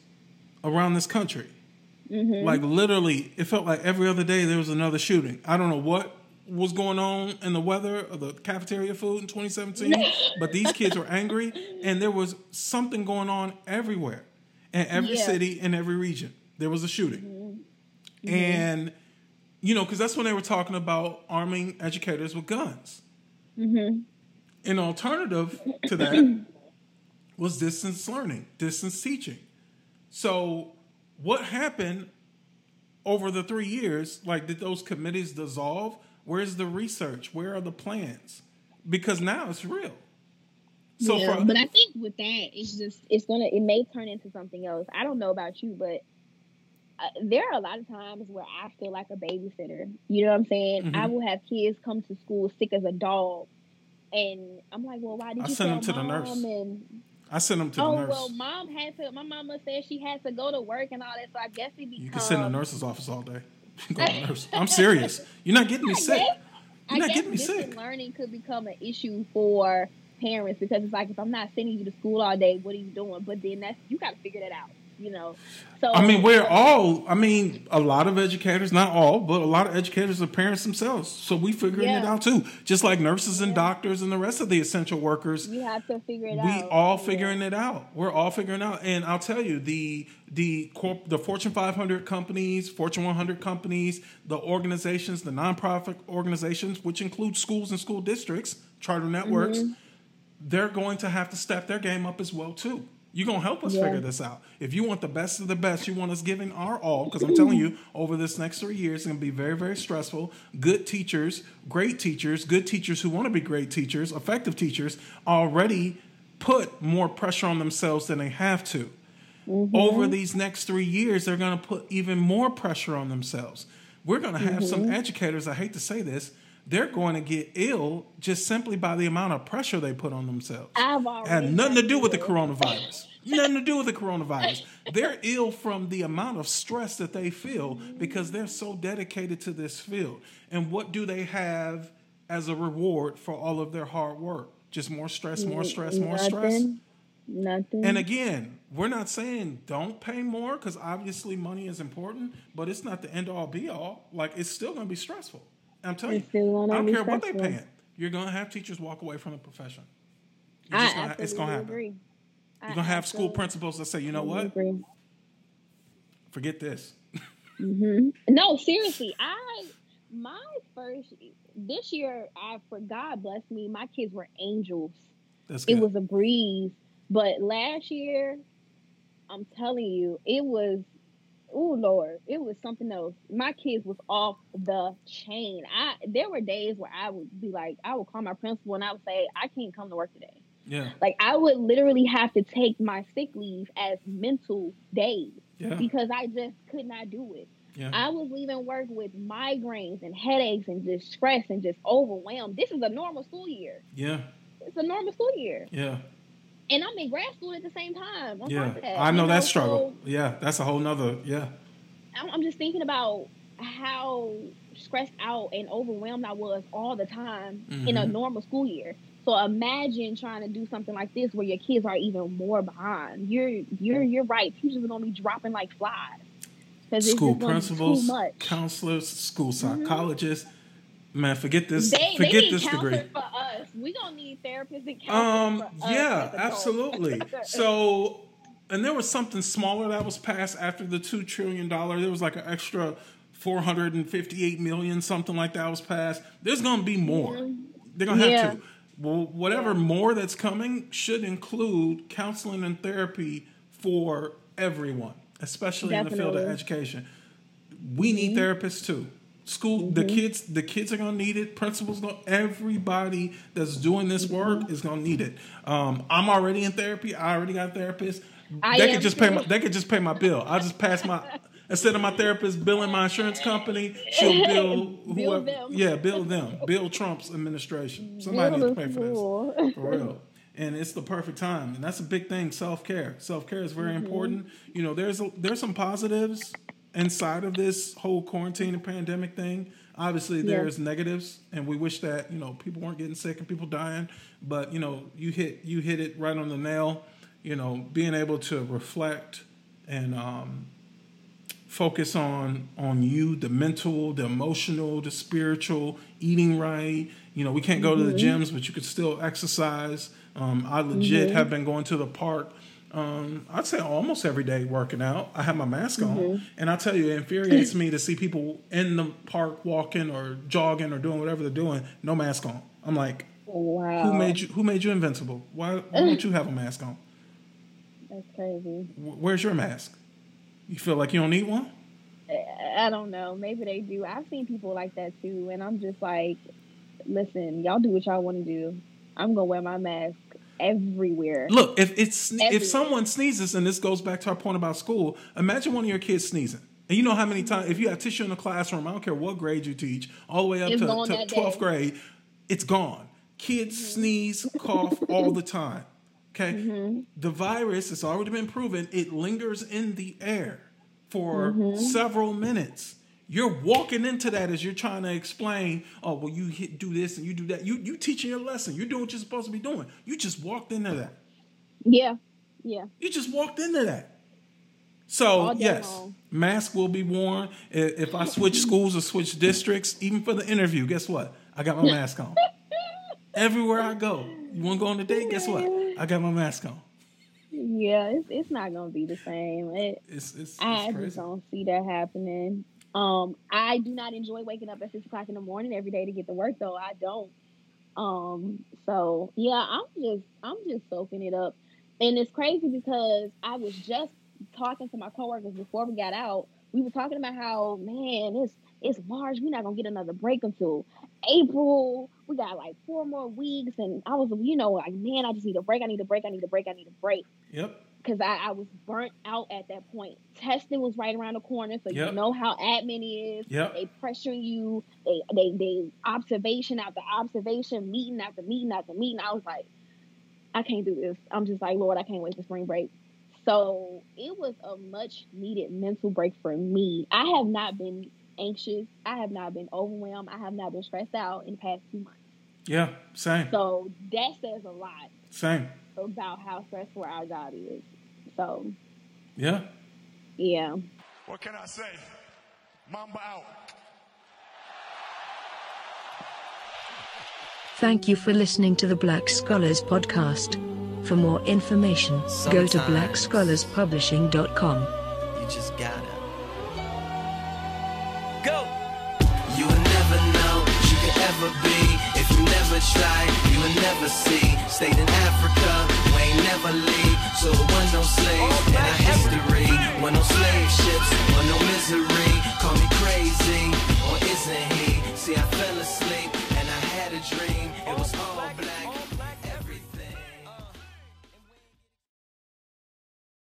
around this country. Mm-hmm. Like literally, it felt like every other day there was another shooting. I don't know what was going on in the weather or the cafeteria food in 2017, but these kids were angry, and there was something going on everywhere, in every Yeah. city, in every region. There was a shooting, Mm-hmm. and you know, because that's when they were talking about arming educators with guns. Mm-hmm. An alternative to that was distance learning, distance teaching. So, what happened over the three years? Like, did those committees dissolve? Where's the research? Where are the plans? Because now it's real. So, yeah, for, but I think with that, it's just it's gonna it may turn into something else. I don't know about you, but there are a lot of times where I feel like a babysitter. You know what I'm saying? Mhm. I will have kids come to school sick as a dog, and I'm like, well, why did I you send them to the nurse. And I sent them to the nurse. oh well, mom had to. My mama said she had to go to work and all that, so I guess it becomes. you can sit in the nurse's office all day. Go to nurse. I'm serious. You're not getting me sick. guess- You're I not getting me sick. learning could become an issue for parents because it's like if I'm not sending you to school all day, what are you doing? But then that's you got to figure that out, you know. So I mean, we're all. I mean, a lot of educators, not all, but a lot of educators are parents themselves. So we figuring it out too. Just like nurses and doctors and the rest of the essential workers, you have to figure it we out. We all Yeah. figuring it out. We're all figuring out. And I'll tell you, the the corp, the Fortune 500 companies, Fortune 100 companies, the organizations, the nonprofit organizations, which include schools and school districts, charter networks, Mm-hmm. they're going to have to step their game up as well too. You're gonna help us Yeah. figure this out. If you want the best of the best, you want us giving our all. Because I'm telling you, over this next three years, it's gonna be very, very stressful. Good teachers, great teachers, good teachers who want to be great teachers, effective teachers, already put more pressure on themselves than they have to. Mm-hmm. Over these next three years, they're gonna put even more pressure on themselves. We're gonna have some mm-hmm. educators. I hate to say this. They're going to get ill just simply by the amount of pressure they put on themselves I've already had nothing to do with the coronavirus. nothing to do with the coronavirus. They're ill from the amount of stress that they feel because they're so dedicated to this field. And what do they have as a reward for all of their hard work? Just more stress, more stress, more stress. Nothing. Nothing. And again, we're not saying don't pay more because obviously money is important, but it's not the end all be all. Like it's still going to be stressful. I'm telling you, I gonna don't care what they're stressful. paying. You're going to have teachers walk away from the profession. You're I just gonna- it's going to happen. agree. You're gonna have school principals that say, you know what? Agree. Forget this. Mm-hmm. No, seriously, I my first this year, I for God bless me, my kids were angels. That's It was a breeze, but last year, I'm telling you, it was. Oh Lord, it was something else. My kids was off the chain. I there were days where I would be like, I would call my principal and I would say, I can't come to work today. yeah, Like I would literally have to take my sick leave as mental days yeah, because I just could not do it. yeah. I was leaving work with migraines and headaches and just stress and just overwhelmed. This is a normal school year. yeah, It's a normal school year. yeah, And I'm in grad school at the same time. yeah. that, I know you that struggle. so Yeah, that's a whole nother. Yeah, I'm, I'm just thinking about how stressed out and overwhelmed I was all the time in a Mhm. normal school year. So imagine trying to do something like this where your kids are even more behind. You're you're you're right. Teachers are gonna be dropping like flies. school just gonna be principals, counselors, school psychologists. Man, forget this. They, they forget need this degree. for. We gonna need therapists and counselors Um, yeah, absolutely. So, and there was something smaller that was passed after the two trillion dollar. There was like an extra four hundred and fifty-eight million, something like that was passed. There's going to be more. They're going to have Yeah. to. Well, whatever more that's coming should include counseling and therapy for everyone, especially in the field of education. We need therapists too. School, the kids, the kids are gonna need it. Principals, gonna everybody that's doing this work is gonna need it. Um, I'm already in therapy. I already got a therapist. I they could just pay my. They could just pay my bill. I'll just pass my. Instead of my therapist billing my insurance company, she'll bill whoever. Yeah, bill them. Bill Trump's administration. Somebody Bill needs to pay for this. For real. And it's the perfect time, and that's a big thing. Self care. Self care is very important. You know, there's a, there's some positives inside of this whole quarantine and pandemic thing. Obviously, there's negatives, and we wish that you know people weren't getting sick and people dying. But you know, you hit you hit it right on the nail. You know, being able to reflect and um, focus on on you the mental the emotional the spiritual eating right you know we can't go to the gyms but you could still exercise um, i legit have been going to the park um, i'd say almost every day working out i have my mask on and i tell you it infuriates me to see people in the park walking or jogging or doing whatever they're doing no mask on i'm like Wow. who made you who made you invincible why, why don't you have a mask on That's crazy. Where's your mask you feel like you don't need one I don't know. Maybe they do. I've seen people like that too, and I'm just like, listen, y'all do what y'all want to do. I'm gonna wear my mask everywhere. Look, if it's if someone sneezes, and this goes back to our point about school, imagine one of your kids sneezing. And you know how many times, if you have tissue in the classroom, I don't care what grade you teach, all the way up It's to, to 12th day. grade, it's gone. Kids Mm-hmm. sneeze, cough all the time. Okay? Mm-hmm. The virus, it's already been proven, it lingers in the air for Mm-hmm. several minutes. You're walking into that as you're trying to explain, oh, well, you hit, do this and you do that. You you teaching your lesson. You're doing what you're supposed to be doing. You just walked into that. Yeah, yeah. You just walked into that. So yes, long. mask will be worn. If I switch schools or switch districts, even for the interview, guess what? I got my mask on. Everywhere I go, you want to go on a date? Guess what? I got my mask on. Yeah, it's it's not gonna be the same. It, It's it's, it's I just don't see that happening. Um, I do not enjoy waking up at six o'clock in the morning every day to get to work, though. I don't. Um, so yeah, I'm just I'm just soaking it up, and it's crazy because I was just talking to my coworkers before we got out. We were talking about how man, it's it's March. We're not gonna get another break until April. We got like four more weeks, and I was, you know, like man, I just need a break. I need a break. I need a break. I need a break Yep. Because I, I was burnt out at that point. Testing was right around the corner, so Yep. you know how admin is. Yep. They pressuring you. They they they observation after observation, meeting after meeting after meeting. I was like, I can't do this. I'm just like, Lord, I can't wait for spring break. So it was a much needed mental break for me. I have not been anxious. I have not been overwhelmed. I have not been stressed out in the past two months. Yeah. Same. So that says a lot Same. About how stressful our job is. So Yeah. yeah. What can I say? Mamba out. Thank you for listening to the Black Scholars Podcast. For more information, go to Sometimes. blackscholarspublishing.com. You just gotta go. You will never know what you could ever be if you never try. Will never see. Stayed in Africa, we ain't never leave. So it wasn't no slaves in our history. Wasn't no slave ships, wasn't no misery. Call me crazy, or isn't he? See, I fell asleep and I had a dream. It was